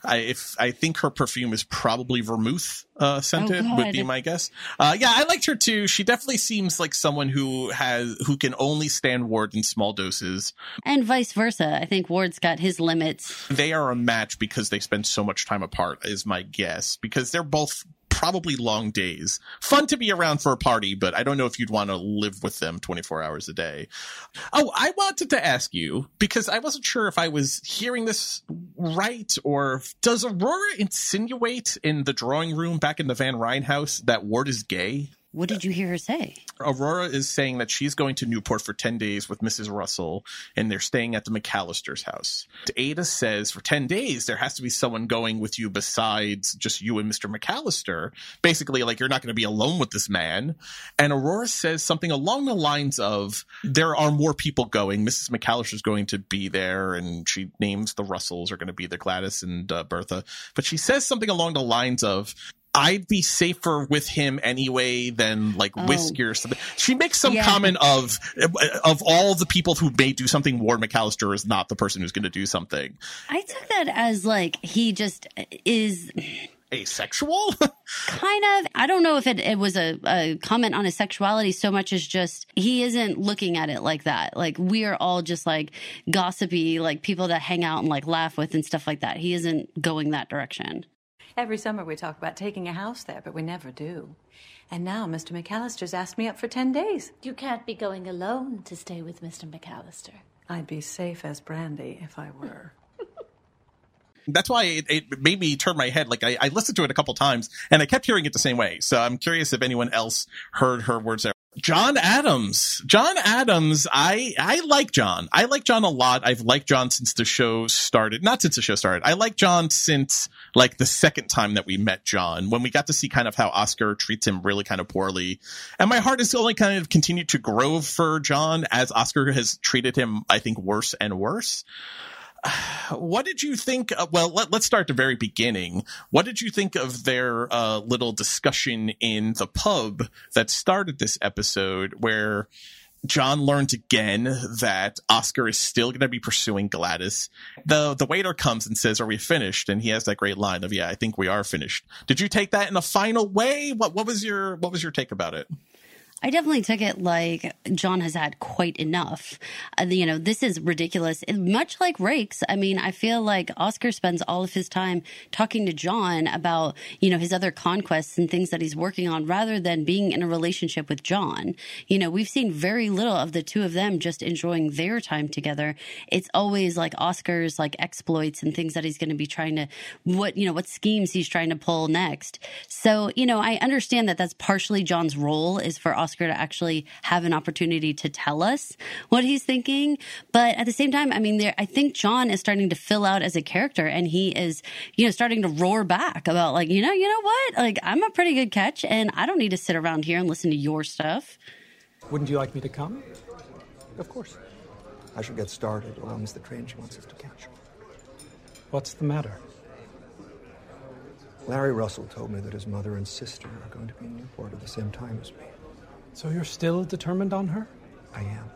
I if I think her perfume is probably vermouth uh, scented Oh, would be my guess. Uh, yeah, I liked her too. She definitely seems like someone who has who can only stand Ward in small doses. And vice versa. I think Ward's got his limits. They are a match because they spend so much time apart. Is my guess because they're both probably long days. Fun to be around for a party, but I don't know if you'd want to live with them 24 hours a day. Oh, I wanted to ask you because I wasn't sure if I was hearing this right or does Aurora insinuate in the drawing room back in the Van Rhijn house that Ward is gay? What did you hear her say? Aurora is saying that she's going to Newport for 10 days with Mrs. Russell and they're staying at the McAllister's house. Ada says for 10 days, there has to be someone going with you besides just you and Mr. McAllister. Basically, like you're not going to be alone with this man. And Aurora says something along the lines of there are more people going. Mrs. McAllister's going to be there and she names the Russells are going to be there, Gladys and uh, Bertha. But she says something along the lines of, I'd be safer with him anyway than like Oh. whiskey or something. She makes some Yeah. comment of of all the people who may do something, Ward McAllister is not the person who's going to do something I took that as like he just is asexual. kind of. I don't know if it, it was a, a comment on his sexuality so much as just he isn't looking at it like that. Like we are all just like gossipy, like people that hang out and like laugh with and stuff like that. He isn't going that direction. Every summer we talk about taking a house there, but we never do. And now Mr. McAllister's asked me up for 10 days. You can't be going alone to stay with Mr. McAllister. I'd be safe as brandy if I were. That's why it, it made me turn my head. Like I, I listened to it a couple times and I kept hearing it the same way. So I'm curious if anyone else heard her words there. John Adams. John Adams. I I like John. I like John a lot. I've liked John since the show started. Not since the show started. I like John since like the second time that we met John when we got to see kind of how Oscar treats him really kind of poorly. And my heart has only kind of continued to grow for John as Oscar has treated him I think worse and worse what did you think? Of, well, let, us start at the very beginning. What did you think of their uh, little discussion in the pub that started this episode, where John learns again that Oscar is still going to be pursuing Gladys. the The waiter comes and says, "Are we finished?" And he has that great line of, "Yeah, I think we are finished." Did you take that in a final way? What What was your What was your take about it? I definitely took it like John has had quite enough. Uh, you know, this is ridiculous. Much like Raikes, I mean, I feel like Oscar spends all of his time talking to John about, you know, his other conquests and things that he's working on rather than being in a relationship with John. You know, we've seen very little of the two of them just enjoying their time together. It's always like Oscar's like exploits and things that he's going to be trying to, what, you know, what schemes he's trying to pull next. So, you know, I understand that that's partially John's role is for Oscar Oscar to actually have an opportunity to tell us what he's thinking. But at the same time, I mean, there, I think John is starting to fill out as a character and he is, you know, starting to roar back about like, you know, you know what? Like, I'm a pretty good catch and I don't need to sit around here and listen to your stuff. Wouldn't you like me to come? Of course. I should get started as long as the train she wants us to catch. What's the matter? Larry Russell told me that his mother and sister are going to be in Newport at the same time as me. So you're still determined on her? I am.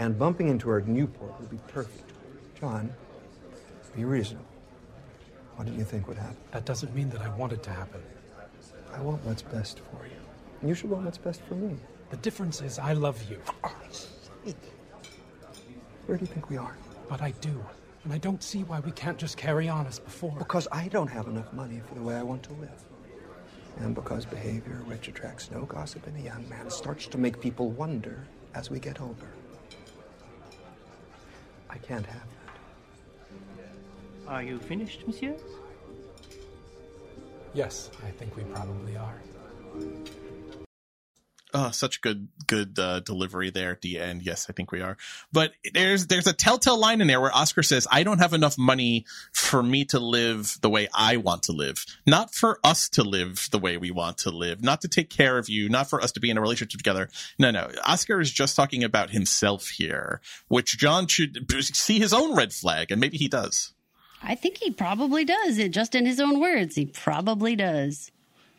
And bumping into her at Newport would be perfect. John, be reasonable. What did you think would happen? That doesn't mean that I want it to happen. I want what's best for you. And you should want what's best for me. The difference is I love you. Oh, Where do you think we are? But I do. And I don't see why we can't just carry on as before. Because I don't have enough money for the way I want to live. And because behavior which attracts no gossip in a young man starts to make people wonder as we get older. I can't have that. Are you finished, monsieur? Yes, I think we probably are. Oh, such good good uh, delivery there at the end. Yes, I think we are. But there's there's a telltale line in there where Oscar says, "I don't have enough money for me to live the way I want to live, not for us to live the way we want to live, not to take care of you, not for us to be in a relationship together." No, no. Oscar is just talking about himself here, which John should see his own red flag, and maybe he does. I think he probably does. It just in his own words, he probably does.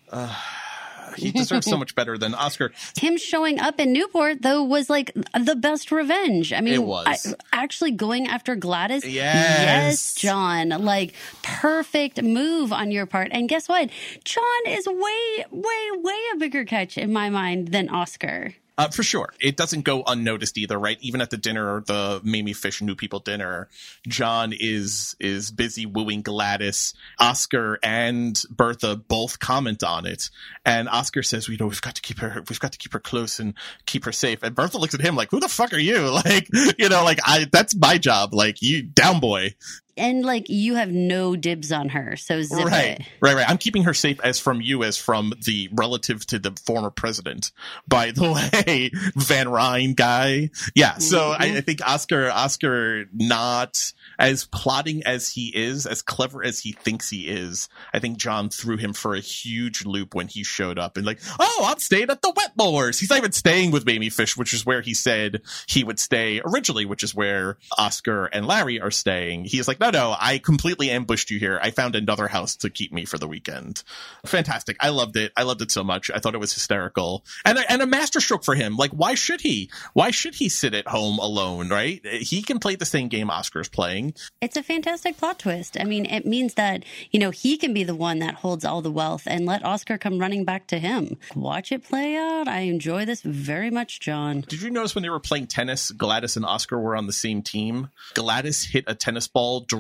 Uh, he deserves so much better than Oscar. Him showing up in Newport though was like the best revenge. I mean, it was I, actually going after Gladys. Yes. yes, John. Like perfect move on your part. And guess what? John is way, way, way a bigger catch in my mind than Oscar. Uh, for sure. It doesn't go unnoticed either, right? Even at the dinner, the Mamie Fish New People dinner, John is is busy wooing Gladys. Oscar and Bertha both comment on it, and Oscar says, "You know, we've got to keep her, we've got to keep her close and keep her safe." And Bertha looks at him like, "Who the fuck are you? Like, you know, like I that's my job. Like you down boy." And like you have no dibs on her. So zip right, it. right, right. I'm keeping her safe as from you as from the relative to the former president. By the way, Van Rhijn guy. Yeah. So mm-hmm. I, I think Oscar, Oscar, not as plotting as he is, as clever as he thinks he is. I think John threw him for a huge loop when he showed up and like, oh, I'm staying at the Wetmores. He's not even staying with Mamie Fish, which is where he said he would stay originally, which is where Oscar and Larry are staying. He's like, no, no, I completely ambushed you here. I found another house to keep me for the weekend. Fantastic. I loved it. I loved it so much. I thought it was hysterical and a, and a masterstroke for him. Like, why should he? Why should he sit at home alone? Right? He can play the same game Oscar's playing. It's a fantastic plot twist. I mean, it means that you know he can be the one that holds all the wealth and let Oscar come running back to him. Watch it play out. I enjoy this very much, John. Did you notice when they were playing tennis, Gladys and Oscar were on the same team? Gladys hit a tennis ball directly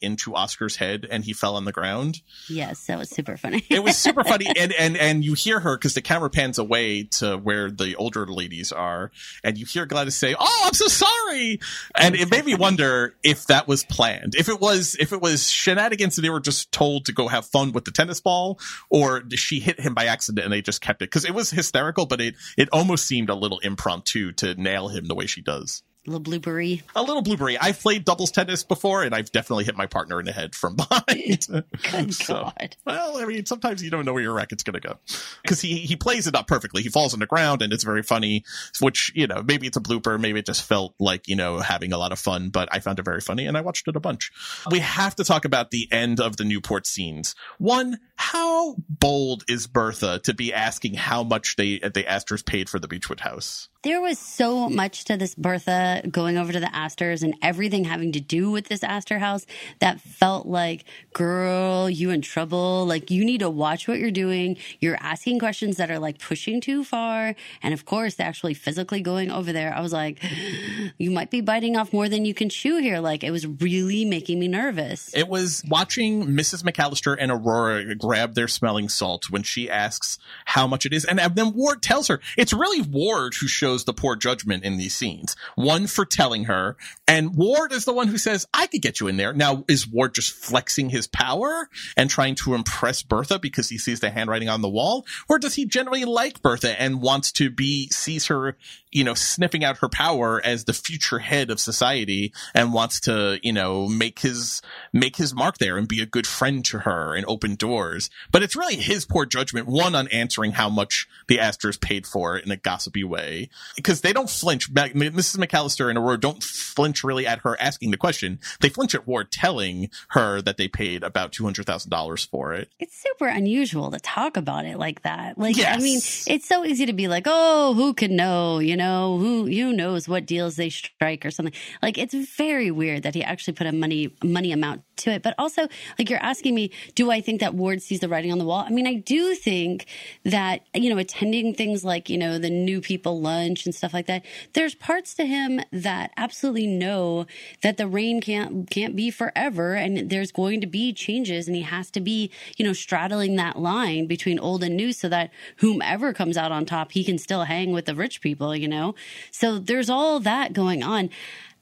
into Oscar's head and he fell on the ground. Yes, that was super funny. it was super funny. And and and you hear her because the camera pans away to where the older ladies are and you hear gladys say oh i'm so sorry! And it made me wonder if that was planned. If it was if it was shenanigans and they were just told to go have fun with the tennis ball or she hit him by accident and they just kept it? Because it was hysterical but it it almost seemed a little impromptu to nail him the way she does a little bloopery. A little bloopery. I've played doubles tennis before, and I've definitely hit my partner in the head from behind. Good so, God. Well, I mean, sometimes you don't know where your racket's going to go because he he plays it up perfectly. He falls on the ground, and it's very funny. Which you know, maybe it's a blooper, maybe it just felt like you know having a lot of fun. But I found it very funny, and I watched it a bunch. We have to talk about the end of the Newport scenes. One, how bold is Bertha to be asking how much they the Astors paid for the Beechwood house? There was so much to this Bertha going over to the Astors and everything having to do with this Astor house that felt like, girl, you in trouble. Like you need to watch what you're doing. You're asking questions that are like pushing too far. And of course, actually physically going over there. I was like, you might be biting off more than you can chew here. Like it was really making me nervous. It was watching Mrs. McAllister and Aurora grab their smelling salt when she asks how much it is. And then Ward tells her it's really Ward who shows the poor judgment in these scenes. One for telling her, and Ward is the one who says, I could get you in there. Now, is Ward just flexing his power and trying to impress Bertha because he sees the handwriting on the wall? Or does he generally like Bertha and wants to be, sees her, you know, sniffing out her power as the future head of society and wants to, you know, make his, make his mark there and be a good friend to her and open doors. But it's really his poor judgment, one on answering how much the Astors paid for in a gossipy way, because they don't flinch. Mrs. McAllister and Aurora don't flinch really at her asking the question. They flinch at Ward telling her that they paid about two hundred thousand dollars for it. It's super unusual to talk about it like that. Like, Yes. I mean, it's so easy to be like, oh, who can know? You know, who who knows what deals they strike or something. Like, it's very weird that he actually put a money money amount to it. But also, like, you're asking me, do I think that Ward sees the writing on the wall? I mean, I do think that you know, attending things like you know the new people lunch and stuff like that. There's parts to him that absolutely know that the reign can't can't be forever, and there's going to be changes, and he has to be you know straddling that line between old and new, so that whomever comes out on top, he can still hang with the rich people. You know, so there's all that going on.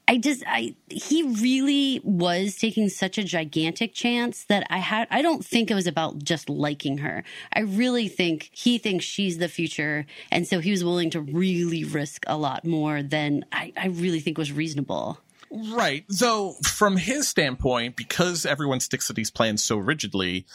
I just I he really was taking such a gigantic chance that I had I don't think it was about just liking her. I really think he thinks she's the future and so he was willing to really risk a lot more than I, I really think was reasonable. Right. So from his standpoint, because everyone sticks to these plans so rigidly,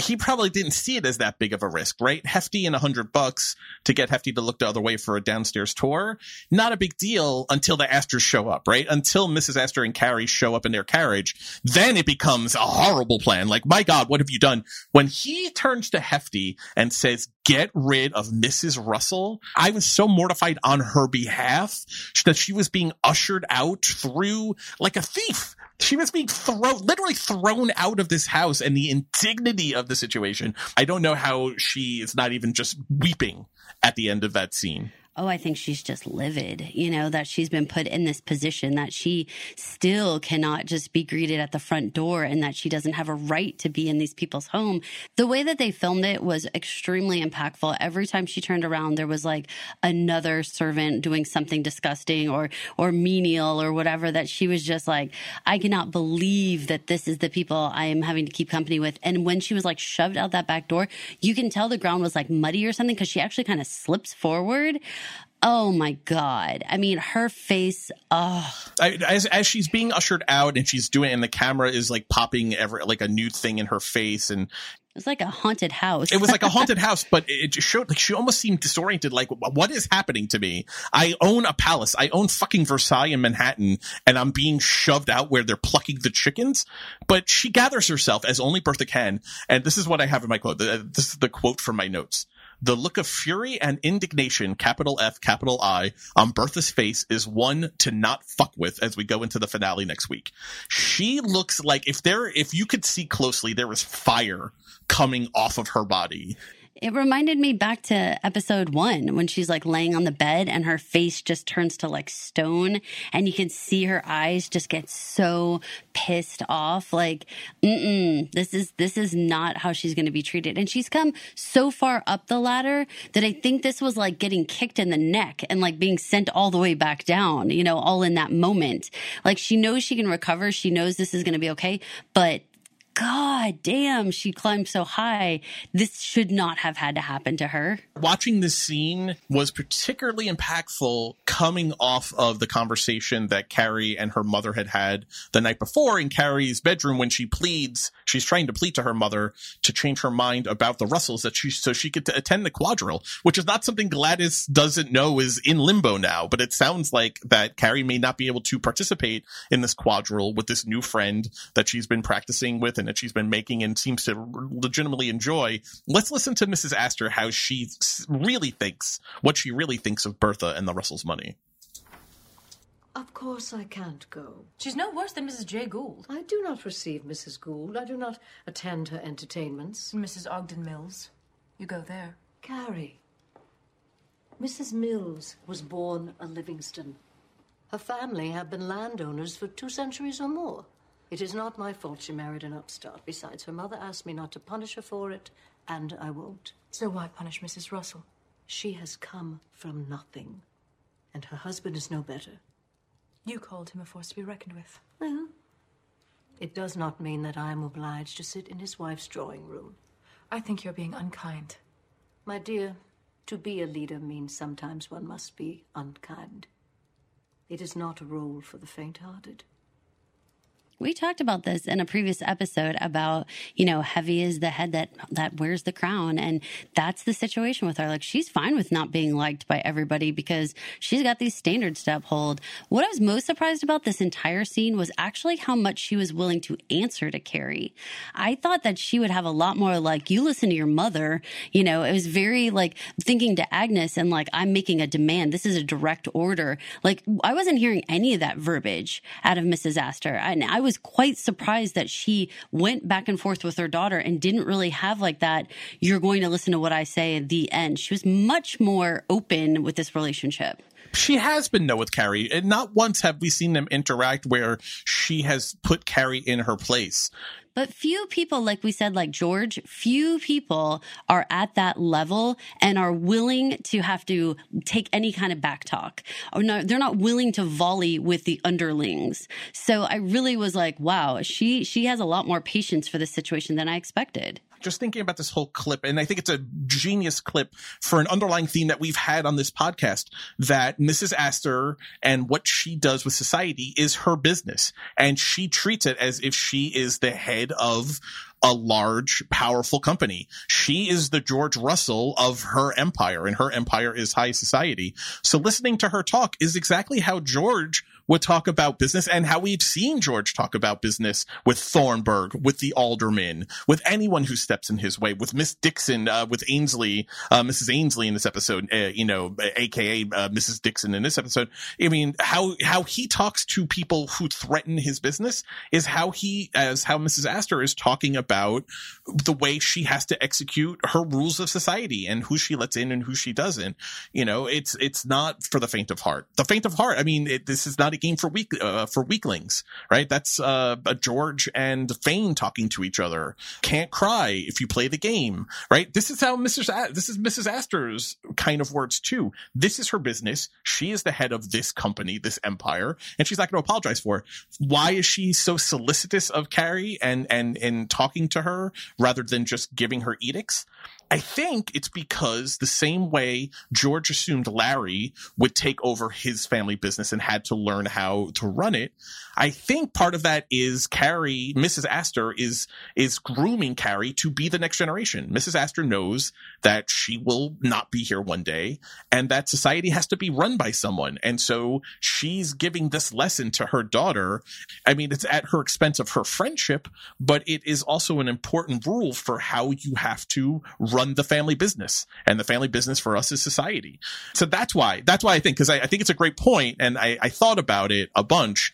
he probably didn't see it as that big of a risk, right? Hefty and a hundred bucks to get Hefty to look the other way for a downstairs tour. Not a big deal until the Astors show up, right? Until Mrs. Astor and Carrie show up in their carriage. Then it becomes a horrible plan. Like, my God, what have you done? When he turns to Hefty and says, get rid of Mrs. Russell, I was so mortified on her behalf that she was being ushered out through like a thief. She was being thrown, literally thrown out of this house and the indignity of the situation. I don't know how she is not even just weeping at the end of that scene. Oh, I think she's just livid, you know, that she's been put in this position, that she still cannot just be greeted at the front door and that she doesn't have a right to be in these people's home. The way that they filmed it was extremely impactful. Every time she turned around, there was like another servant doing something disgusting or, or menial or whatever that she was just like, I cannot believe that this is the people I am having to keep company with. And when she was like shoved out that back door, you can tell the ground was like muddy or something because she actually kind of slips forward. Oh my God. I mean, her face, oh. I, as as she's being ushered out and she's doing, and the camera is like popping ever like a new thing in her face, and It was like a haunted house. it was like a haunted house, but it just showed like she almost seemed disoriented. Like, what is happening to me? I own a palace. I own fucking Versailles in Manhattan, and I'm being shoved out where they're plucking the chickens. But she gathers herself as only Bertha can, and this is what I have in my quote. This is the quote from my notes. The look of fury and indignation, capital F, capital I, on Bertha's face is one to not fuck with as we go into the finale next week. She looks like if there, if you could see closely, there is fire coming off of her body. It reminded me back to episode one when she's like laying on the bed and her face just turns to like stone and you can see her eyes just get so pissed off. Like, mm this is, this is not how she's going to be treated. And she's come so far up the ladder that I think this was like getting kicked in the neck and like being sent all the way back down, you know, all in that moment. Like she knows she can recover. She knows this is going to be okay, but God damn, she climbed so high. This should not have had to happen to her. Watching this scene was particularly impactful coming off of the conversation that Carrie and her mother had had the night before in Carrie's bedroom when she pleads, she's trying to plead to her mother to change her mind about the Russells that she, so she could attend the quadrille, which is not something Gladys doesn't know is in limbo now, but it sounds like that Carrie may not be able to participate in this quadrille with this new friend that she's been practicing with that she's been making and seems to legitimately enjoy. Let's listen to Mrs. Astor how she really thinks, what she really thinks of Bertha and the Russell's money. Of course I can't go. She's no worse than Mrs. Jay Gould. I do not receive Mrs. Gould. I do not attend her entertainments. Mrs. Ogden Mills. You go there. Carrie. Mrs. Mills was born a Livingston. Her family have been landowners for two centuries or more. It is not my fault she married an upstart. Besides, her mother asked me not to punish her for it, and I won't. So why punish Mrs. Russell? She has come from nothing, and her husband is no better. You called him a force to be reckoned with. Well, it does not mean that I am obliged to sit in his wife's drawing room. I think you're being unkind. My dear, to be a leader means sometimes one must be unkind. It is not a role for the faint hearted. We talked about this in a previous episode about, you know, heavy is the head that that wears the crown and that's the situation with her. Like she's fine with not being liked by everybody because she's got these standards to uphold. What I was most surprised about this entire scene was actually how much she was willing to answer to Carrie. I thought that she would have a lot more like you listen to your mother, you know, it was very like thinking to Agnes and like I'm making a demand. This is a direct order. Like I wasn't hearing any of that verbiage out of Mrs. Astor. And I was quite surprised that she went back and forth with her daughter and didn't really have like that, you're going to listen to what I say at the end. She was much more open with this relationship she has been no with Carrie, and not once have we seen them interact where she has put Carrie in her place. But few people, like we said, like George, few people are at that level and are willing to have to take any kind of back talk. Or no, they're not willing to volley with the underlings. So I really was like, wow, she she has a lot more patience for this situation than I expected just thinking about this whole clip, and I think it's a genius clip for an underlying theme that we've had on this podcast that Mrs. Astor and what she does with society is her business. And she treats it as if she is the head of a large, powerful company. She is the George Russell of her empire, and her empire is high society. So listening to her talk is exactly how George would talk about business and how we've seen George talk about business with Thornburg, with the aldermen, with anyone who steps in his way, with Miss Dixon, uh, with Ainsley, uh, Mrs. Ainsley in this episode, uh, you know, AKA uh, Mrs. Dixon in this episode. I mean, how, how he talks to people who threaten his business is how he, as how Mrs. Astor is talking about the way she has to execute her rules of society and who she lets in and who she doesn't. You know, it's, it's not for the faint of heart. The faint of heart, I mean, it, this is not a game for weak uh, for weaklings, right? That's uh, George and Fane talking to each other. Can't cry if you play the game, right? This is how Mrs. A- this is Mrs. Astor's kind of words too. This is her business. She is the head of this company, this empire, and she's not going to apologize for it. Why is she so solicitous of Carrie and and and talking to her rather than just giving her edicts? I think it's because the same way George assumed Larry would take over his family business and had to learn how to run it. I think part of that is Carrie, Mrs. Astor is, is grooming Carrie to be the next generation. Mrs. Astor knows that she will not be here one day and that society has to be run by someone. And so she's giving this lesson to her daughter. I mean, it's at her expense of her friendship, but it is also an important rule for how you have to run the family business. And the family business for us is society. So that's why, that's why I think, cause I, I think it's a great point and I, I thought about it a bunch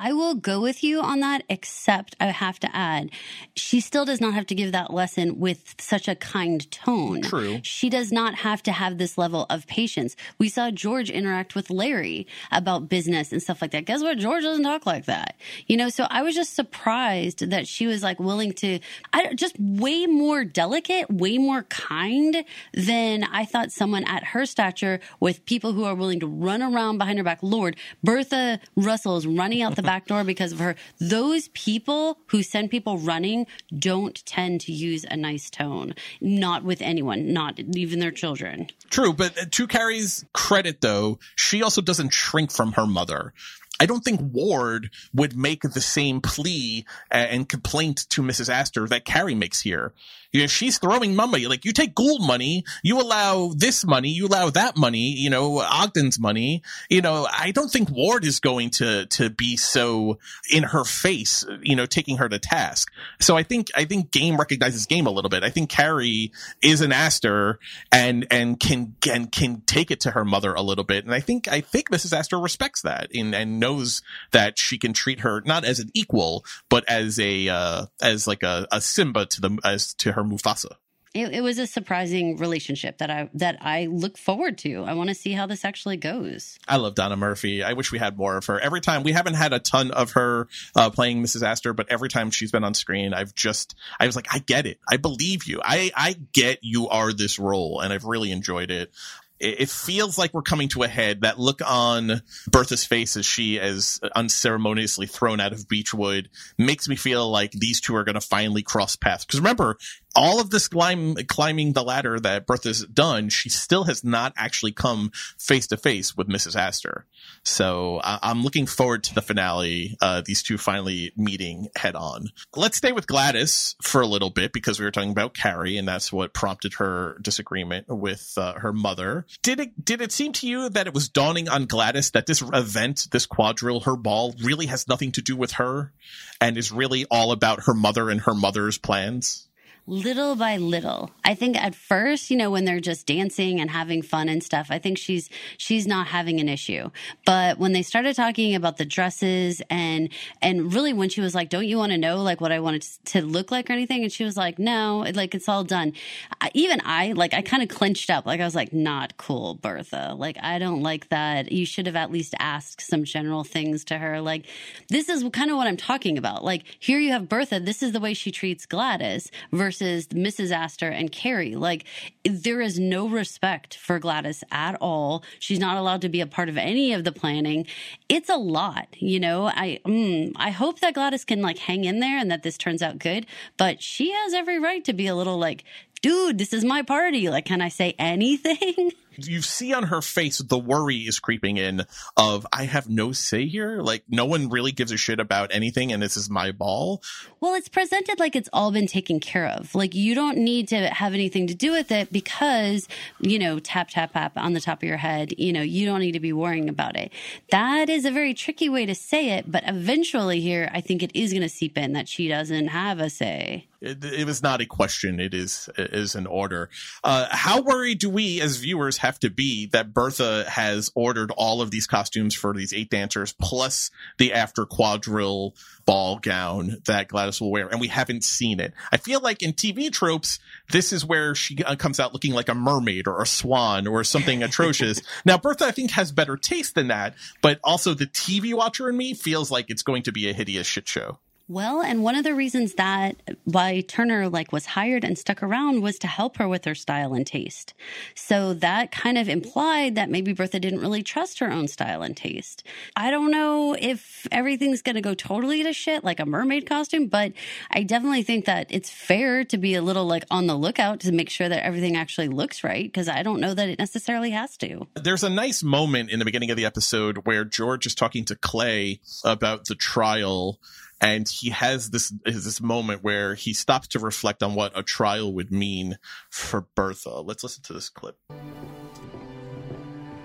I will go with you on that, except I have to add, she still does not have to give that lesson with such a kind tone. True. She does not have to have this level of patience. We saw George interact with Larry about business and stuff like that. Guess what? George doesn't talk like that. You know, so I was just surprised that she was like willing to, I, just way more delicate, way more kind than I thought someone at her stature with people who are willing to run around behind her back. Lord, Bertha Russell is running out the back door because of her. Those people who send people running don't tend to use a nice tone, not with anyone, not even their children. True, but uh, to Carrie's credit, though, she also doesn't shrink from her mother. I don't think Ward would make the same plea uh, and complaint to Mrs. Astor that Carrie makes here. You know, she's throwing money. Like, you take Gould money, you allow this money, you allow that money, you know, Ogden's money. You know, I don't think Ward is going to, to be so in her face, you know, taking her to task. So I think, I think game recognizes game a little bit. I think Carrie is an Astor and, and can, can, can take it to her mother a little bit. And I think, I think Mrs. Astor respects that and, and knows that she can treat her not as an equal, but as a, uh, as like a, a Simba to the, as to her Mufasa. It, it, was a surprising relationship that I that I look forward to. I want to see how this actually goes. I love Donna Murphy. I wish we had more of her. Every time we haven't had a ton of her uh, playing Mrs. Astor, but every time she's been on screen, I've just I was like, I get it. I believe you. I I get you are this role, and I've really enjoyed it it feels like we're coming to a head. That look on Bertha's face as she is unceremoniously thrown out of Beechwood makes me feel like these two are going to finally cross paths. Because remember, all of this climb, climbing the ladder that Bertha's done, she still has not actually come face to face with Mrs. Astor. So I- am looking forward to the finale. Uh, these two finally meeting head on. Let's stay with Gladys for a little bit because we were talking about Carrie, and that's what prompted her disagreement with uh, her mother. Did it did it seem to you that it was dawning on Gladys that this event, this quadrille, her ball, really has nothing to do with her, and is really all about her mother and her mother's plans? Little by little. I think at first, you know, when they're just dancing and having fun and stuff, I think she's she's not having an issue. But when they started talking about the dresses and and really when she was like, "Don't you want to know like what I wanted to look like or anything?" and she was like, "No, like it's all done." I, even I like I kind of clenched up. Like I was like, "Not cool, Bertha. Like I don't like that. You should have at least asked some general things to her. Like this is kind of what I'm talking about. Like here you have Bertha. This is the way she treats Gladys versus versus Mrs. Astor and Carrie. Like, there is no respect for Gladys at all. She's not allowed to be a part of any of the planning. It's a lot, you know. I mm, I hope that Gladys can like hang in there and that this turns out good. But she has every right to be a little like, dude, this is my party. Like, can I say anything? you see on her face the worry is creeping in of I have no say here. Like no one really gives a shit about anything and this is my ball. Well, it's presented like it's all been taken care of. Like you don't need to have anything to do with it because, you know, tap tap tap on the top of your head, you know, you don't need to be worrying about it. That is a very tricky way to say it, but eventually here I think it is going to seep in that she doesn't have a say. It, it was not a question. It is it is an order. Uh, how worried do we as viewers have to be that Bertha has ordered all of these costumes for these eight dancers plus the after quadrille ball gown that Gladys will wear, and we haven't seen it. I feel like in TV tropes, this is where she uh, comes out looking like a mermaid or a swan or something atrocious. Now, Bertha, I think, has better taste than that, but also the TV watcher in me feels like it's going to be a hideous shit show. Well, and one of the reasons that why Turner like was hired and stuck around was to help her with her style and taste. So that kind of implied that maybe Bertha didn't really trust her own style and taste. I don't know if everything's going to go totally to shit like a mermaid costume, but I definitely think that it's fair to be a little like on the lookout to make sure that everything actually looks right because I don't know that it necessarily has to. There's a nice moment in the beginning of the episode where George is talking to Clay about the trial and he has this this moment where he stops to reflect on what a trial would mean for Bertha. Let's listen to this clip.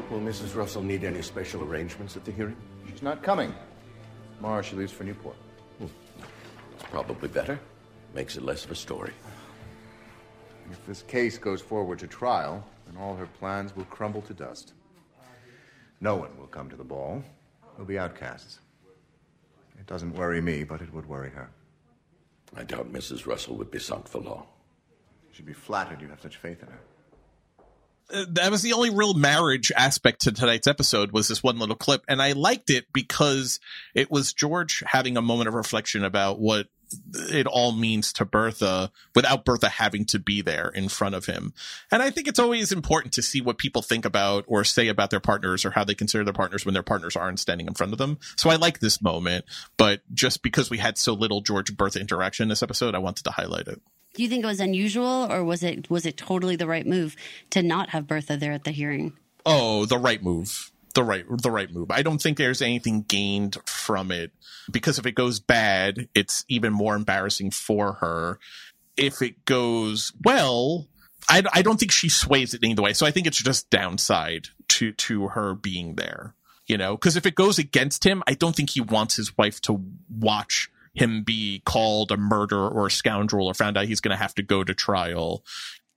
Will Mrs. Russell need any special arrangements at the hearing? She's not coming. Tomorrow she leaves for Newport. Hmm. It's probably better. Makes it less of a story. If this case goes forward to trial, then all her plans will crumble to dust. No one will come to the ball. We'll be outcasts. It doesn't worry me, but it would worry her. I doubt Mrs. Russell would be sunk for long. She'd be flattered you have such faith in her. Uh, that was the only real marriage aspect to tonight's episode was this one little clip and i liked it because it was george having a moment of reflection about what it all means to bertha without bertha having to be there in front of him and i think it's always important to see what people think about or say about their partners or how they consider their partners when their partners aren't standing in front of them so i like this moment but just because we had so little george bertha interaction in this episode i wanted to highlight it Do you think it was unusual, or was it was it totally the right move to not have Bertha there at the hearing? Oh, the right move. The right the right move. I don't think there's anything gained from it because if it goes bad, it's even more embarrassing for her. If it goes well, I, I don't think she sways it either way. So I think it's just downside to to her being there. You know, because if it goes against him, I don't think he wants his wife to watch him be called a murderer or a scoundrel or found out he's going to have to go to trial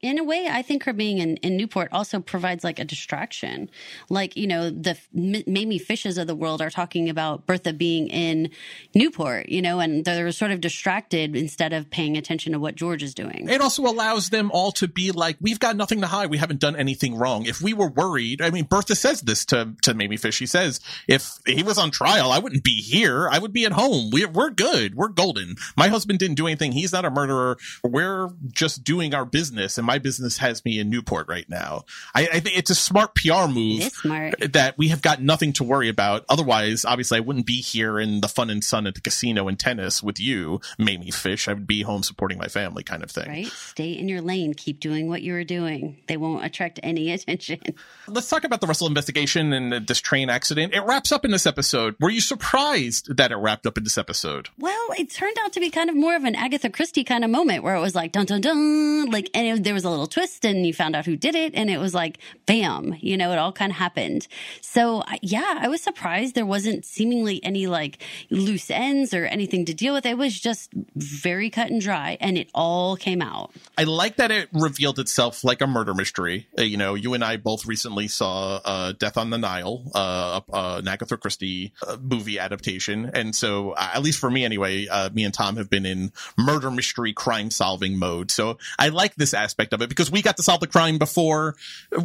in a way, I think her being in, in Newport also provides like a distraction. Like, you know, the M- Mamie Fishes of the world are talking about Bertha being in Newport, you know, and they're sort of distracted instead of paying attention to what George is doing. It also allows them all to be like, we've got nothing to hide. We haven't done anything wrong. If we were worried, I mean, Bertha says this to, to Mamie Fish. She says, if he was on trial, I wouldn't be here. I would be at home. We're, we're good. We're golden. My husband didn't do anything. He's not a murderer. We're just doing our business and my business has me in Newport right now. I, I think it's a smart PR move smart. that we have got nothing to worry about. Otherwise, obviously, I wouldn't be here in the fun and sun at the casino and tennis with you, Mamie Fish. I would be home supporting my family, kind of thing. Right? Stay in your lane. Keep doing what you were doing. They won't attract any attention. Let's talk about the Russell investigation and this train accident. It wraps up in this episode. Were you surprised that it wrapped up in this episode? Well, it turned out to be kind of more of an Agatha Christie kind of moment where it was like dun dun dun, like, and it, there was a little twist, and you found out who did it, and it was like bam, you know, it all kind of happened. So yeah, I was surprised there wasn't seemingly any like loose ends or anything to deal with. It was just very cut and dry, and it all came out. I like that it revealed itself like a murder mystery. Uh, you know, you and I both recently saw uh, Death on the Nile, uh, uh, Agatha Christie uh, movie adaptation. And so, uh, at least for me anyway, uh, me and Tom have been in murder mystery crime solving mode. So I like this aspect of it because we got to solve the crime before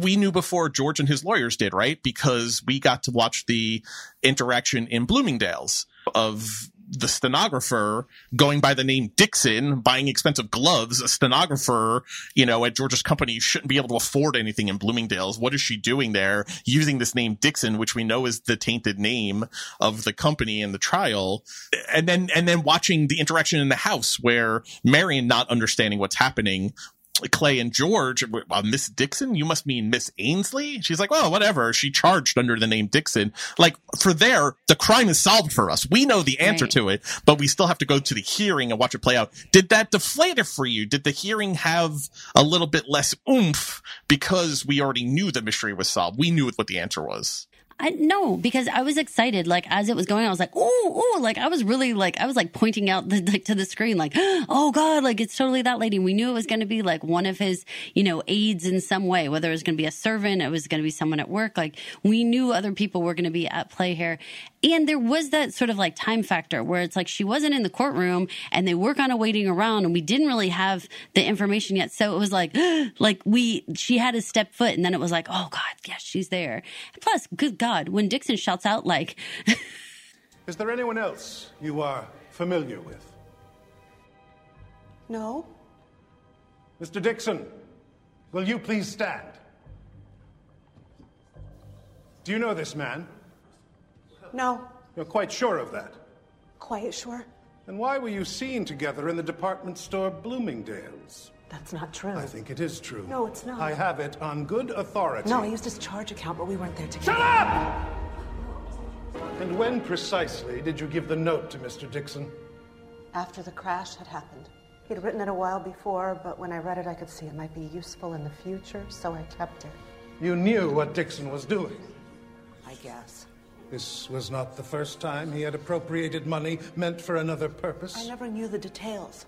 we knew before George and his lawyers did, right? Because we got to watch the interaction in Bloomingdale's of the stenographer going by the name Dixon, buying expensive gloves, a stenographer, you know, at George's company shouldn't be able to afford anything in Bloomingdale's. What is she doing there using this name Dixon, which we know is the tainted name of the company in the trial? And then, and then watching the interaction in the house where Marion not understanding what's happening Clay and George, uh, Miss Dixon, you must mean Miss Ainsley? She's like, well, whatever. She charged under the name Dixon. Like, for there, the crime is solved for us. We know the answer Right. to it, but we still have to go to the hearing and watch it play out. Did that deflate it for you? Did the hearing have a little bit less oomph because we already knew the mystery was solved? We knew what the answer was. I no, because I was excited. Like as it was going, I was like, "Ooh, ooh!" Like I was really like I was like pointing out the, like to the screen, like, "Oh God!" Like it's totally that lady. We knew it was going to be like one of his, you know, aides in some way. Whether it was going to be a servant, it was going to be someone at work. Like we knew other people were going to be at play here, and there was that sort of like time factor where it's like she wasn't in the courtroom, and they were kind of waiting around, and we didn't really have the information yet. So it was like, like we she had to step foot, and then it was like, "Oh God, yes, she's there." Plus, good God, when Dixon shouts out like. Is there anyone else you are familiar with? No? Mr. Dixon, will you please stand? Do you know this man? No. You're quite sure of that? Quite sure. Then why were you seen together in the department store Bloomingdale's? That's not true. I think it is true. No, it's not. I have it on good authority. No, I used his charge account, but we weren't there together. Shut up! And when precisely did you give the note to Mr. Dixon? After the crash had happened. He'd written it a while before, but when I read it, I could see it might be useful in the future, so I kept it. You knew what Dixon was doing. I guess. This was not the first time he had appropriated money meant for another purpose. I never knew the details.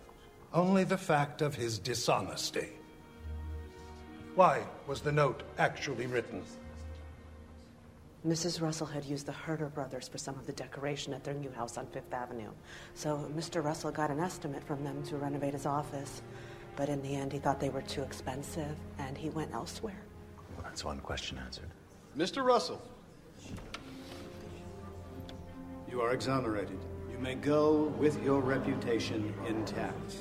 Only the fact of his dishonesty. Why was the note actually written? Mrs. Russell had used the Herter brothers for some of the decoration at their new house on Fifth Avenue. So Mr. Russell got an estimate from them to renovate his office. But in the end, he thought they were too expensive, and he went elsewhere. Well, that's one question answered. Mr. Russell, you are exonerated. You may go with your reputation intact.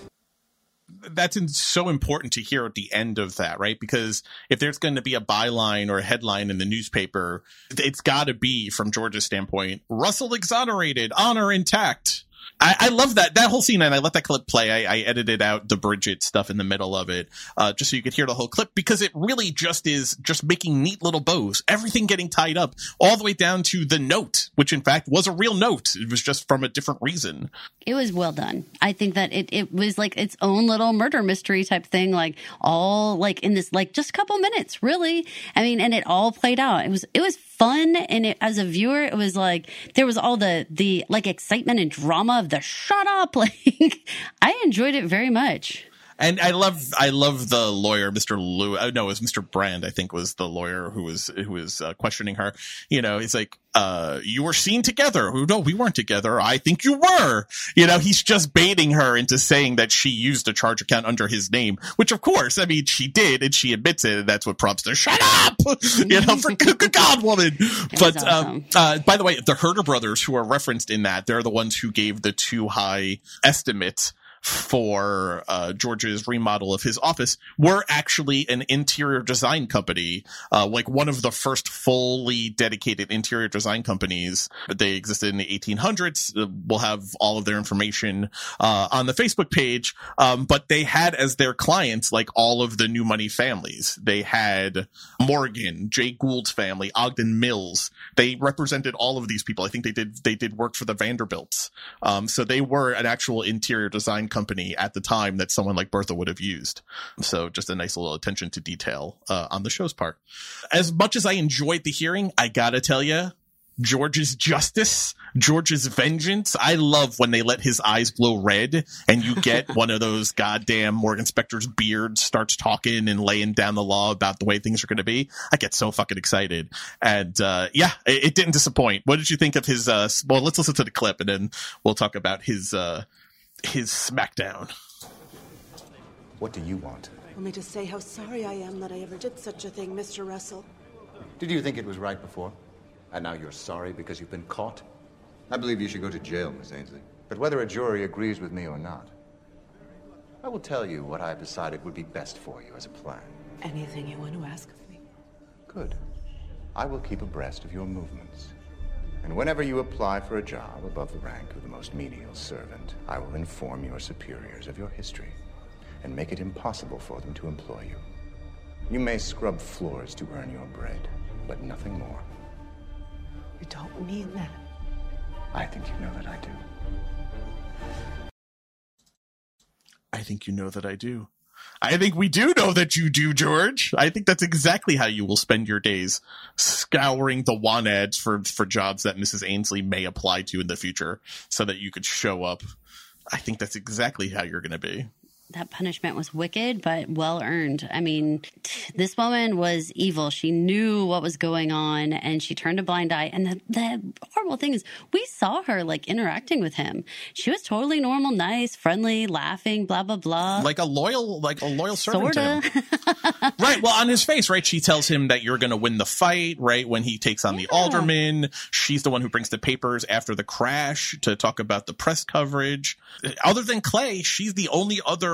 That's in, so important to hear at the end of that, right? Because if there's going to be a byline or a headline in the newspaper, it's got to be from Georgia's standpoint, Russell exonerated, honor intact. I, I love that that whole scene, and I let that clip play. I, I edited out the Bridget stuff in the middle of it, uh, just so you could hear the whole clip because it really just is just making neat little bows. Everything getting tied up all the way down to the note, which in fact was a real note. It was just from a different reason. It was well done. I think that it, it was like its own little murder mystery type thing, like all like in this like just a couple minutes, really. I mean, and it all played out. It was it was fun, and it, as a viewer, it was like there was all the the like excitement and drama of the shut up. Like I enjoyed it very much. And I love, I love the lawyer, Mr. Lou. Uh, no, it was Mr. Brand. I think was the lawyer who was who was uh, questioning her. You know, he's like, uh, "You were seen together." No, we weren't together. I think you were. You know, he's just baiting her into saying that she used a charge account under his name, which of course, I mean, she did, and she admits it. And that's what prompts her. Shut up, you know, for good God, woman. But um, uh, by the way, the Herter brothers, who are referenced in that, they're the ones who gave the too high estimates for uh, George's remodel of his office were actually an interior design company, uh, like one of the first fully dedicated interior design companies. They existed in the 1800s. Uh, We'll have all of their information uh, on the Facebook page, um, but they had as their clients like all of the new money families. They had Morgan, Jay Gould's family, Ogden Mills. They represented all of these people. I think they did they did work for the Vanderbilts. Um, so they were an actual interior design company at the time that someone like Bertha would have used. So just a nice little attention to detail uh, on the show's part. As much as I enjoyed the hearing, I gotta tell you, George's justice, George's vengeance. I love when they let his eyes glow red and you get one of those goddamn Morgan Spector's beard starts talking and laying down the law about the way things are going to be. I get so fucking excited. And, uh, yeah, it, it didn't disappoint. What did you think of his, uh, well, let's listen to the clip and then we'll talk about his, uh, his smackdown. What do you want? Want me to say how sorry I am that I ever did such a thing, Mr. Russell? Did you think it was right before? And now you're sorry because you've been caught? I believe you should go to jail, Miss Ainsley. But whether a jury agrees with me or not, I will tell you what I have decided would be best for you as a plan. Anything you want to ask of me? Good. I will keep abreast of your movements. And whenever you apply for a job above the rank of the most menial servant, I will inform your superiors of your history and make it impossible for them to employ you. You may scrub floors to earn your bread, but nothing more. You don't mean that. I think you know that I do. I think you know that I do. I think we do know that you do, George. I think that's exactly how you will spend your days scouring the want ads for, for jobs that Mrs. Ainsley may apply to in the future so that you could show up. I think that's exactly how you're going to be. That punishment was wicked, but well earned. I mean, this woman was evil. She knew what was going on and she turned a blind eye. And the, the horrible thing is, we saw her like interacting with him. She was totally normal, nice, friendly, laughing, blah, blah, blah. Like a loyal, like a loyal servant Sorta. to him. right. Well, on his face, right? She tells him that you're going to win the fight, right? When he takes on the alderman, she's the one who brings the papers after the crash to talk about the press coverage. Other than Clay, she's the only other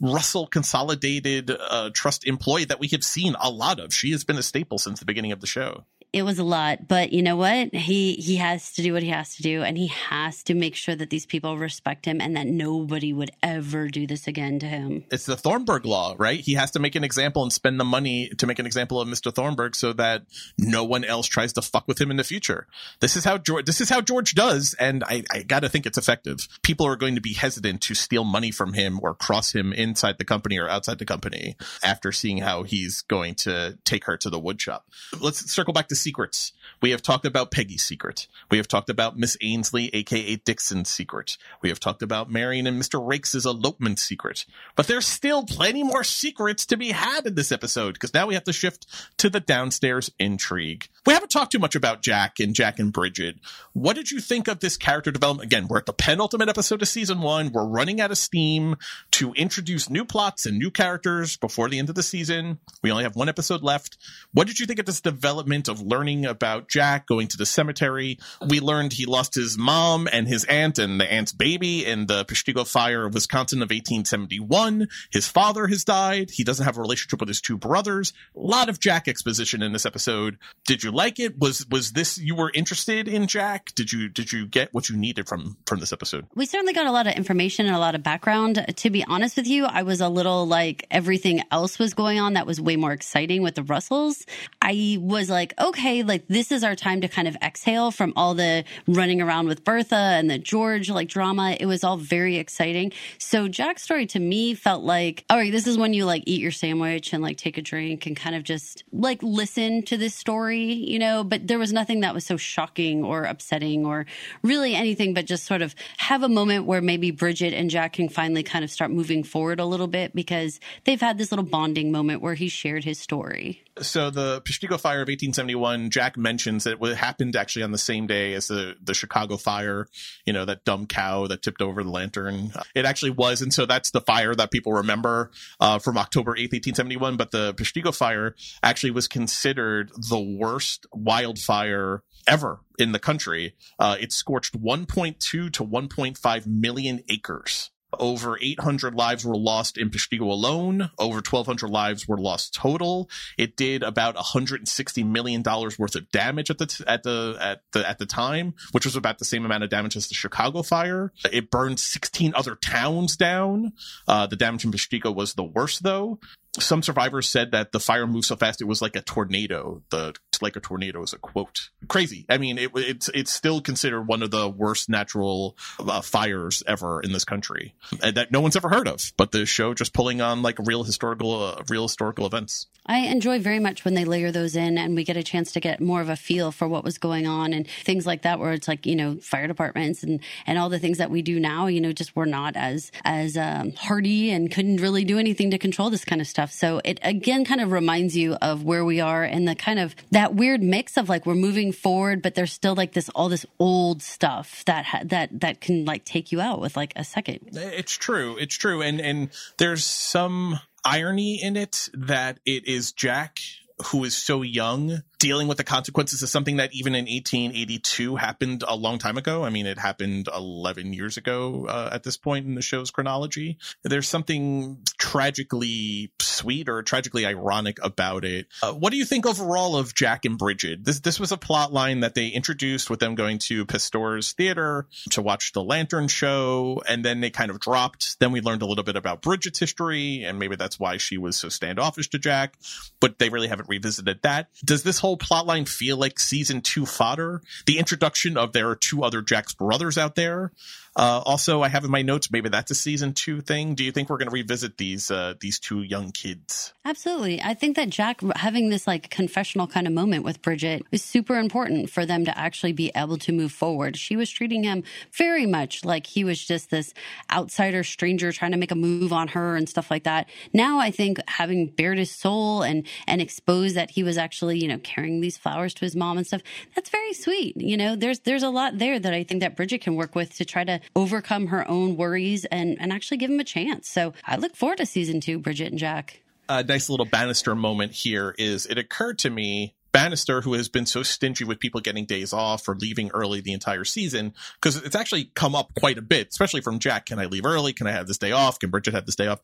Russell Consolidated uh, Trust employee that we have seen a lot of. She has been a staple since the beginning of the show. It was a lot, but you know what? He he has to do what he has to do, and he has to make sure that these people respect him and that nobody would ever do this again to him. It's the Thornburg law, right? He has to make an example and spend the money to make an example of Mr. Thornburg so that no one else tries to fuck with him in the future. This is how George, this is how George does. And I, I gotta think it's effective. People are going to be hesitant to steal money from him or cross him inside the company or outside the company after seeing how he's going to take her to the woodshop. Let's circle back to secrets. We have talked about Peggy's secret. We have talked about Miss Ainsley, aka Dixon's secret. We have talked about Marion and Mr. Raikes' elopement secret. But there's still plenty more secrets to be had in this episode because now we have to shift to the downstairs intrigue. We haven't talked too much about Jack and Jack and Bridget. What did you think of this character development? Again, we're at the penultimate episode of season one. We're running out of steam to introduce new plots and new characters before the end of the season. We only have one episode left. What did you think of this development of learning about Jack going to the cemetery? We learned he lost his mom and his aunt and the aunt's baby in the Peshtigo fire of Wisconsin of 1871. His father has died. He doesn't have a relationship with his two brothers. A lot of Jack exposition in this episode. Did you like it? Was was this you were interested in Jack? Did you did you get what you needed from from this episode? We certainly got a lot of information and a lot of background. To be honest with you, I was a little like everything else was going on that was way more exciting with the Russells. I was like, okay, like this is our time to kind of exhale from all the running around with Bertha and the George like drama. It was all very exciting. So Jack's story to me felt like, all right, this is when you like eat your sandwich and like take a drink and kind of just like listen to this story, you know, but there was nothing that was so shocking or upsetting or really anything, but just sort of have a moment where maybe Bridget and Jack can finally kind of start moving forward a little bit because they've had this little bonding moment where he shared his story. So the Peshtigo fire of 1871, Jack mentions that it happened actually on the same day as the, the Chicago fire, you know, that dumb cow that tipped over the lantern. It actually was. And so that's the fire that people remember uh, from October 8th, 1871. But the Peshtigo fire actually was considered the worst wildfire ever in the country. Uh, it scorched 1.2 to 1.5 million acres. Over 800 lives were lost in Peshtigo alone. Over 1,200 lives were lost total. It did about 160 million dollars worth of damage at the t- at the at the at the time, which was about the same amount of damage as the Chicago fire. It burned 16 other towns down. Uh, the damage in Peshtigo was the worst, though some survivors said that the fire moved so fast it was like a tornado. The like a tornado is a quote. Crazy. I mean, it, it's it's still considered one of the worst natural uh, fires ever in this country, and that no one's ever heard of. But the show just pulling on like real historical uh, real historical events. I enjoy very much when they layer those in and we get a chance to get more of a feel for what was going on and things like that, where it's like, you know, fire departments and, and all the things that we do now, you know, just we're not as, as um, hardy and couldn't really do anything to control this kind of stuff. So it again kind of reminds you of where we are and the kind of that weird mix of like we're moving forward, but there's still like this, all this old stuff that, ha- that, that can like take you out with like a second. It's true. It's true. And, and there's some irony in it that it is Jack who is so young dealing with the consequences of something that even in 1882 happened a long time ago. I mean, it happened 11 years ago uh, at this point in the show's chronology. There's something tragically sweet or tragically ironic about it. Uh, what do you think overall of Jack and Bridget? This this was a plot line that they introduced with them going to Pastor's Theater to watch the Lantern Show, and then they kind of dropped. Then we learned a little bit about Bridget's history, and maybe that's why she was so standoffish to Jack. But they really haven't revisited that. Does this whole plotline feel like season two fodder? The introduction of there are two other Jack's brothers out there. Uh, also, I have in my notes maybe that's a season two thing. Do you think we're going to revisit these uh, these two young kids? Absolutely. I think that Jack having this like confessional kind of moment with Bridget is super important for them to actually be able to move forward. She was treating him very much like he was just this outsider stranger trying to make a move on her and stuff like that. Now I think having bared his soul and and exposed that he was actually, you know, carrying these flowers to his mom and stuff, that's very sweet. You know, there's there's a lot there that I think that Bridget can work with to try to overcome her own worries and and actually give him a chance. So I look forward to season two, Bridget and Jack a nice little Bannister moment here is it occurred to me Bannister, who has been so stingy with people getting days off or leaving early the entire season, because it's actually come up quite a bit, especially from Jack. Can I leave early? Can I have this day off? Can Bridget have this day off?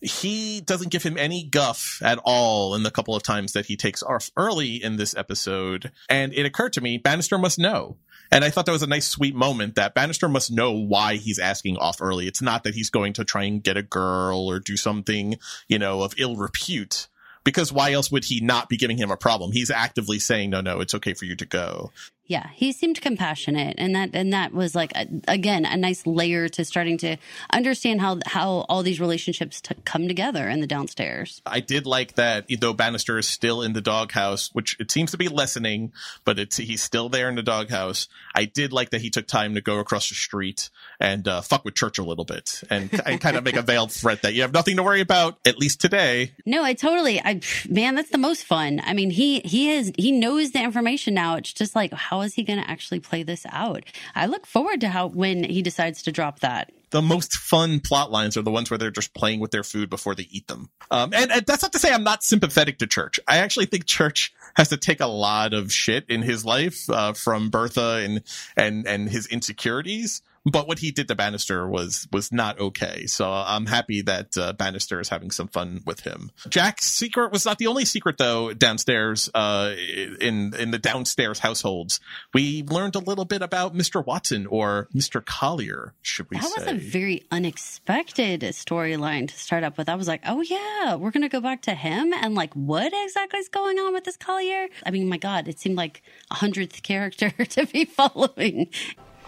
He doesn't give him any guff at all in the couple of times that he takes off early in this episode. And it occurred to me, Bannister must know. And I thought that was a nice, sweet moment that Bannister must know why he's asking off early. It's not that he's going to try and get a girl or do something, you know, of ill repute. Because why else would he not be giving him a problem? He's actively saying, no, no, it's okay for you to go. Yeah, he seemed compassionate, and that and that was like a, again a nice layer to starting to understand how how all these relationships t- come together in the downstairs. I did like that, though Bannister is still in the doghouse, which it seems to be lessening, but it's he's still there in the doghouse. I did like that he took time to go across the street and uh, fuck with Church a little bit and, and kind of make a veiled threat that you have nothing to worry about at least today. No, I totally, I man, that's the most fun. I mean, he he has he knows the information now. It's just like how is he going to actually play this out? I look forward to how when he decides to drop that the most fun plot lines are the ones where they're just playing with their food before they eat them. Um, and, and, that's not to say I'm not sympathetic to Church. I actually think Church has to take a lot of shit in his life uh, from Bertha and and and his insecurities. But what he did to Bannister was was not okay. So I'm happy that uh, Bannister is having some fun with him. Jack's secret was not the only secret though downstairs uh, in in the downstairs households. We learned a little bit about Mr. Watson or Mr. Collier, should we that say? was a very unexpected storyline to start up with. I was like, oh yeah, we're gonna go back to him and like what exactly is going on with this Collier? I mean, my God, it seemed like a hundredth character to be following.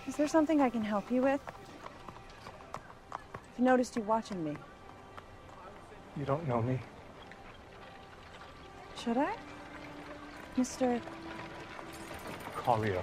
Is there something I can help you with? I've noticed you watching me. You don't know me. Should I? Mr. Collier.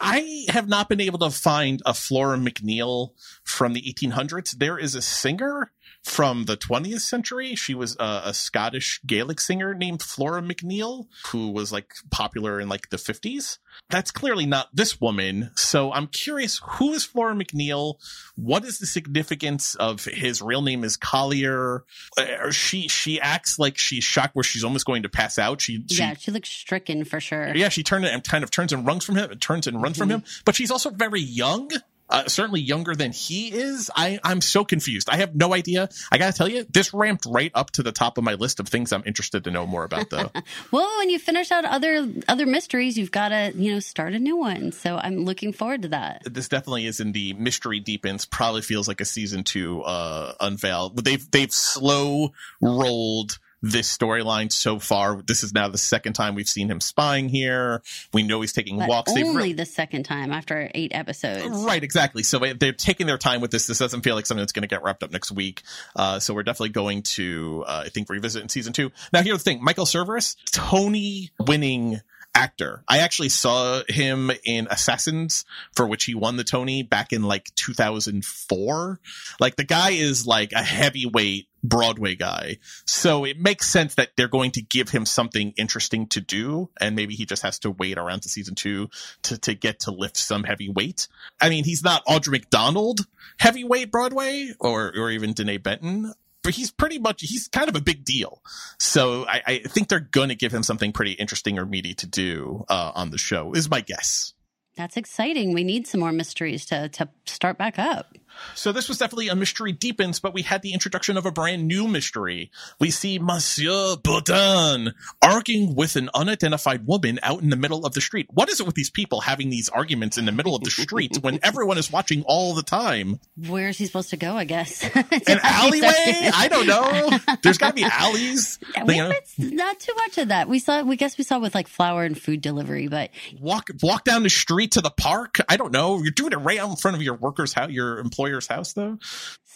I have not been able to find a Flora McNeil from the 1800s. There is a singer from the 20th century. She was a, a, Scottish Gaelic singer named Flora McNeil, who was like popular in like the 50s. That's clearly not this woman. So I'm curious, who is Flora McNeil? What is the significance of his real name is Collier? Uh, she, she acts like she's shocked where she's almost going to pass out. She, she yeah, she looks stricken for sure. Yeah, she turned and kind of turns and runs from him, turns and runs mm-hmm. from him, but she's also very young uh, certainly younger than he is. I, I'm so confused. I have no idea. I gotta tell you, this ramped right up to the top of my list of things I'm interested to know more about, though. well, when you finish out other other mysteries, you've got to you know start a new one. So I'm looking forward to that. This definitely is in the mystery deepens. Probably feels like a season two uh, unveil. But they've they've slow rolled this storyline so far. This is now the second time we've seen him spying here. We know he's taking but walks. Only re- the second time after eight episodes. Right, exactly. So they're taking their time with this. This doesn't feel like something that's going to get wrapped up next week. Uh, so we're definitely going to, uh, I think, revisit in season two. Now, here's the thing: Michael Cerveris, Tony winning actor. I actually saw him in Assassins, for which he won the Tony back in like 2004. Like the guy is like a heavyweight Broadway guy. So it makes sense that they're going to give him something interesting to do. And maybe he just has to wait around to season two to, to get to lift some heavy weight. I mean, he's not Audra McDonald heavyweight Broadway or, or even Denée Benton but he's pretty much he's kind of a big deal. So I, I think they're going to give him something pretty interesting or meaty to do uh, on the show. Is my guess. That's exciting. We need some more mysteries to to start back up. So this was definitely a mystery deepens, but we had the introduction of a brand new mystery. We see Monsieur Baudin arguing with an unidentified woman out in the middle of the street. What is it with these people having these arguments in the middle of the street when everyone is watching all the time? Where is he supposed to go? I guess an alleyway. I don't know. There's got to be alleys. Yeah, not too much of that. We saw. We guess we saw with like flower and food delivery, but walk walk down the street to the park. I don't know. You're doing it right out in front of your workers' house, your employer's house, though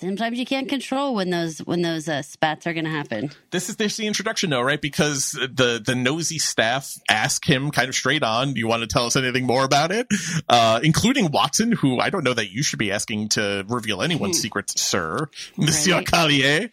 sometimes you can't control when those when those uh, spats are going to happen. This is this the introduction, though, right? Because the the nosy staff ask him kind of straight on, "Do you want to tell us anything more about it?" Uh, including Watson, who I don't know that you should be asking to reveal anyone's secrets, sir, Monsieur right.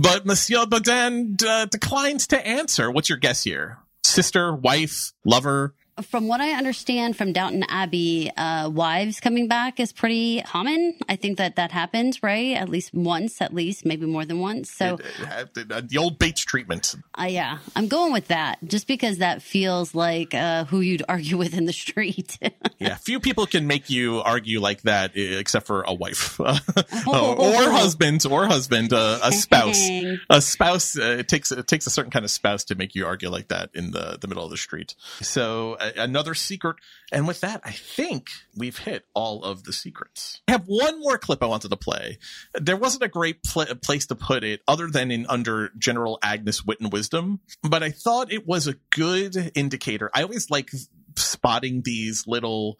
But Monsieur Baudin uh, declines to answer. What's your guess here? Sister, wife, lover? From what I understand from Downton Abbey, uh, wives coming back is pretty common. I think that that happens, right? At least once, at least, maybe more than once. So uh, the old Bates treatment. Uh, yeah, I'm going with that just because that feels like uh, who you'd argue with in the street. yeah, few people can make you argue like that except for a wife oh. or husband or husband, uh, a spouse. a spouse uh, it takes it takes a certain kind of spouse to make you argue like that in the the middle of the street. So another secret. And with that, I think we've hit all of the secrets. I have one more clip I wanted to play. There wasn't a great pl- place to put it other than in under General Agnes Wit and Wisdom, but I thought it was a good indicator. I always like spotting these little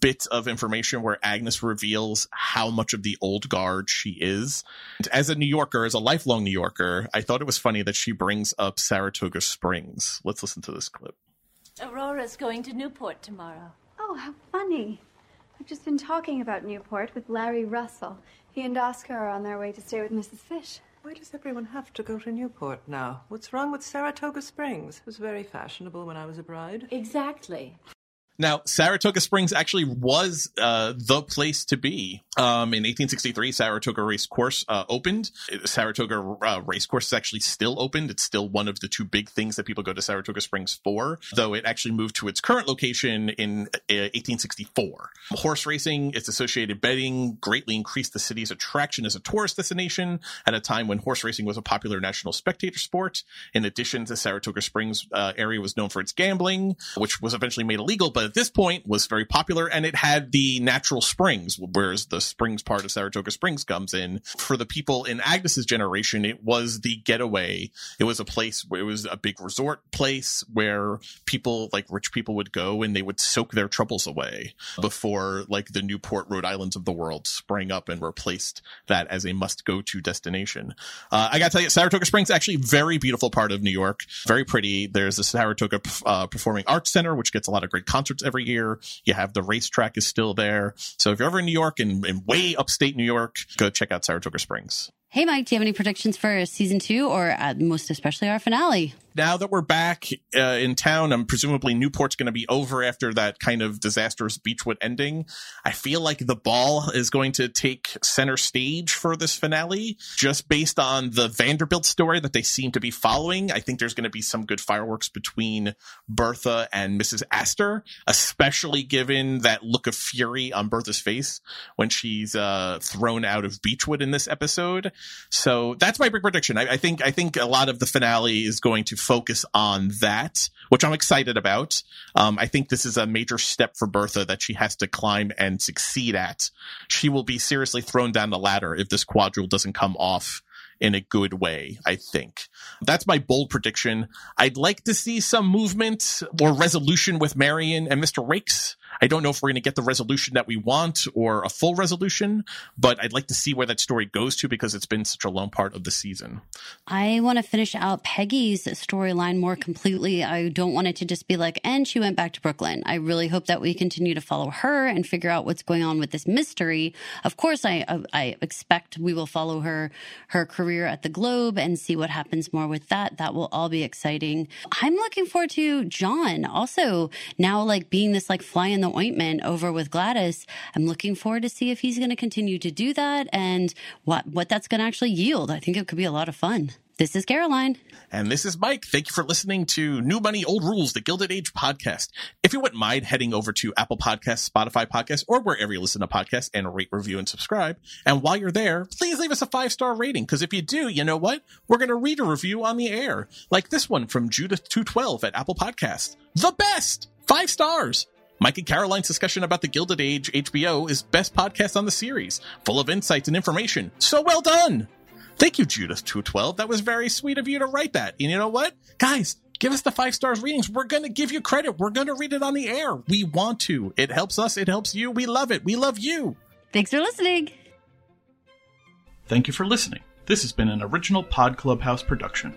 bits of information where Agnes reveals how much of the old guard she is. As a New Yorker, as a lifelong New Yorker, I thought it was funny that she brings up Saratoga Springs. Let's listen to this clip. Aurora's going to Newport tomorrow. Oh, how funny. I've just been talking about Newport with Larry Russell. He and Oscar are on their way to stay with Mrs. Fish. Why does everyone have to go to Newport now? What's wrong with Saratoga Springs? It was very fashionable when I was a bride. Exactly. Now, Saratoga Springs actually was uh, the place to be. Um, in 1863, Saratoga Race Course uh, opened. Saratoga uh, Race Course is actually still opened. It's still one of the two big things that people go to Saratoga Springs for, though it actually moved to its current location in 1864. Uh, Horse racing, its associated betting greatly increased the city's attraction as a tourist destination at a time when horse racing was a popular national spectator sport. In addition, the Saratoga Springs uh, area was known for its gambling, which was eventually made illegal, but at this point was very popular and it had the natural springs, whereas the springs part of Saratoga Springs comes in. For the people in Agnes's generation, it was the getaway. It was a place where it was a big resort place where people, like rich people would go and they would soak their troubles away before like the Newport, Rhode Islands of the world sprang up and replaced that as a must go to destination. Uh, I gotta tell you, Saratoga Springs actually very beautiful part of New York. Very pretty. There's the Saratoga uh, Performing Arts Center, which gets a lot of great concerts every year. You have the racetrack is still there. So if you're ever in New York and, and way upstate New York, go check out Saratoga Springs. Hey, Mike, do you have any predictions for season two or uh, most especially our finale? Now that we're back uh, in town, and presumably Newport's going to be over after that kind of disastrous Beechwood ending. I feel like the ball is going to take center stage for this finale, just based on the Vanderbilt story that they seem to be following. I think there's going to be some good fireworks between Bertha and Mrs. Astor, especially given that look of fury on Bertha's face when she's uh, thrown out of Beechwood in this episode. So that's my big prediction. I, I think I think a lot of the finale is going to focus on that, which I'm excited about. Um, I think this is a major step for Bertha that she has to climb and succeed at. She will be seriously thrown down the ladder if this quadrille doesn't come off in a good way, I think. That's my bold prediction. I'd like to see some movement or resolution with Marian and Mr. Raikes. I don't know if we're going to get the resolution that we want or a full resolution, but I'd like to see where that story goes to because it's been such a long part of the season. I want to finish out Peggy's storyline more completely. I don't want it to just be like, and she went back to Brooklyn. I really hope that we continue to follow her and figure out what's going on with this mystery. Of course, I uh, I expect we will follow her her career at the Globe and see what happens more with that. That will all be exciting. I'm looking forward to John also now like being this like fly in the ointment over with Gladys. I'm looking forward to see if he's going to continue to do that and what what that's going to actually yield. I think it could be a lot of fun. This is Caroline. And this is Mike. Thank you for listening to New Money, Old Rules, the Gilded Age podcast. If you wouldn't mind heading over to Apple Podcasts, Spotify Podcasts, or wherever you listen to podcasts and rate, review, and subscribe. And while you're there, please leave us a five star rating. Because if you do, you know what? We're going to read a review on the air. Like this one from Judith212 at Apple Podcasts. The best! Five stars! Mike and Caroline's discussion about the Gilded Age HBO is best podcast on the series, full of insights and information. So well done! Thank you, Judith212. That was very sweet of you to write that. And you know what? Guys, give us the five stars readings. We're going to give you credit. We're going to read it on the air. We want to. It helps us. It helps you. We love it. We love you. Thanks for listening. Thank you for listening. This has been an original Pod Clubhouse production.